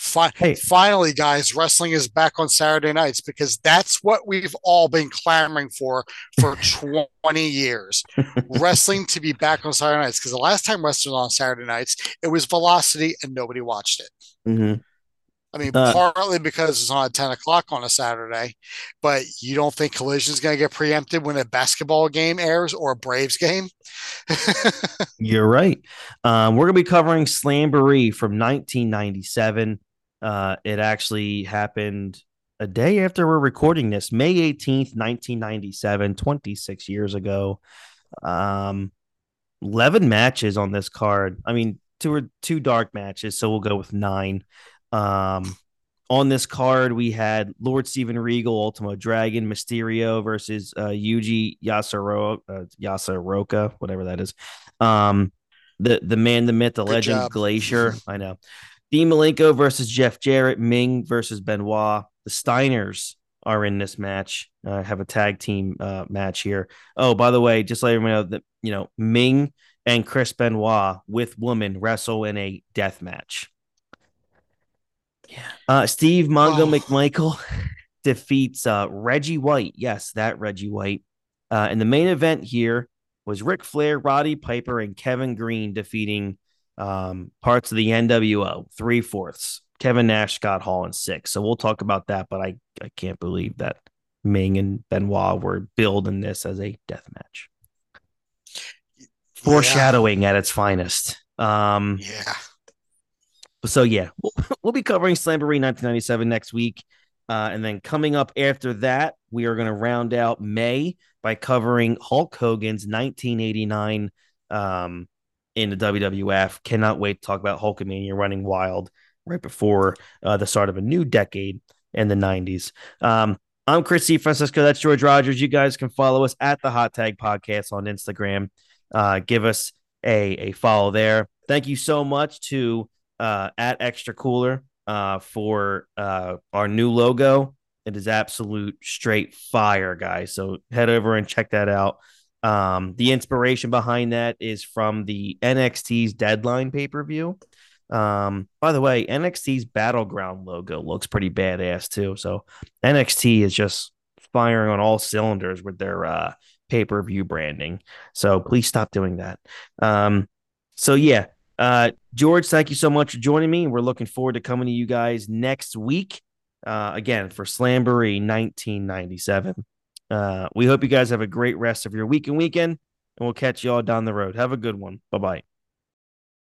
S5: Fi-
S4: Hey.
S5: Finally, guys, wrestling is back on Saturday nights because that's what we've all been clamoring for for [laughs] 20 years. wrestling to be back on Saturday nights because the last time wrestling was on Saturday nights, it was Velocity and nobody watched it.
S4: Mhm.
S5: I mean,
S4: Uh.
S5: partly because it's on at 10 o'clock on a Saturday, but you don't think Collision is going to get preempted when a basketball game airs or a Braves game? [laughs]
S4: You're right. Um, we're gonna be covering Slamboree from 1997. Uh, it actually happened a day after we're recording this, May 18th, 1997, 26 years ago. Um, 11 matches on this card. I mean, two or two dark matches, so we'll go with nine. Um, on this card, we had Lord Steven Regal, Ultimo Dragon, Mysterio versus uh, Yuji Yasuro, uh, Yasaroka, whatever that is. Um, the the man, the myth, the
S5: Good
S4: legend,
S5: job.
S4: Glacier. I know. Dean Malenko versus Jeff Jarrett, Meng versus Benoit. The Steiners are in this match. Uh, have a tag team uh, match here. Oh, by the way, just let everyone know that you know Meng and Chris Benoit with woman wrestle in a death match. Yeah. Uh, Steve Mongo
S5: Oh.
S4: McMichael [laughs] defeats uh, Reggie White. Yes, that Reggie White. Uh, and the main event here was Ric Flair, Roddy Piper, and Kevin Greene defeating um, parts of the NWO, three fourths. Kevin Nash, Scott Hall, and Syxx. So we'll talk about that, but I, I can't believe that Meng and Benoit were building this as a death match. Foreshadowing at its finest. Um,
S5: Yeah.
S4: so yeah, we'll, [laughs] we'll be covering Slamboree 1997 next week. Uh, and then coming up after that, we are going to round out May by covering Hulk Hogan's 1989 um, in the WWF. Cannot wait to talk about Hulkamania running wild right before uh, the start of a new decade in the 90s. Um, I'm Chris C. Francisco. That's George Rogers. You guys can follow us at the Hot Tag Podcast on Instagram. Uh, give us a, a follow there. Thank you so much to uh, at Extra Cooler uh, for uh, our new logo. It is absolute straight fire, guys. So head over and check that out. Um, the inspiration behind that is from the NXT's Deadline pay per view. Um, by the way, NXT's Battleground logo looks pretty badass too. So NXT is just firing on all cylinders with their uh, pay per view branding. So please stop doing that. Um, so yeah, uh, George, thank you so much for joining me. We're looking forward to coming to you guys next week. Uh, again for Slamboree 1997. Uh, we hope you guys have a great rest of your week and weekend, and we'll catch you all down the road. Have a good one. Bye bye.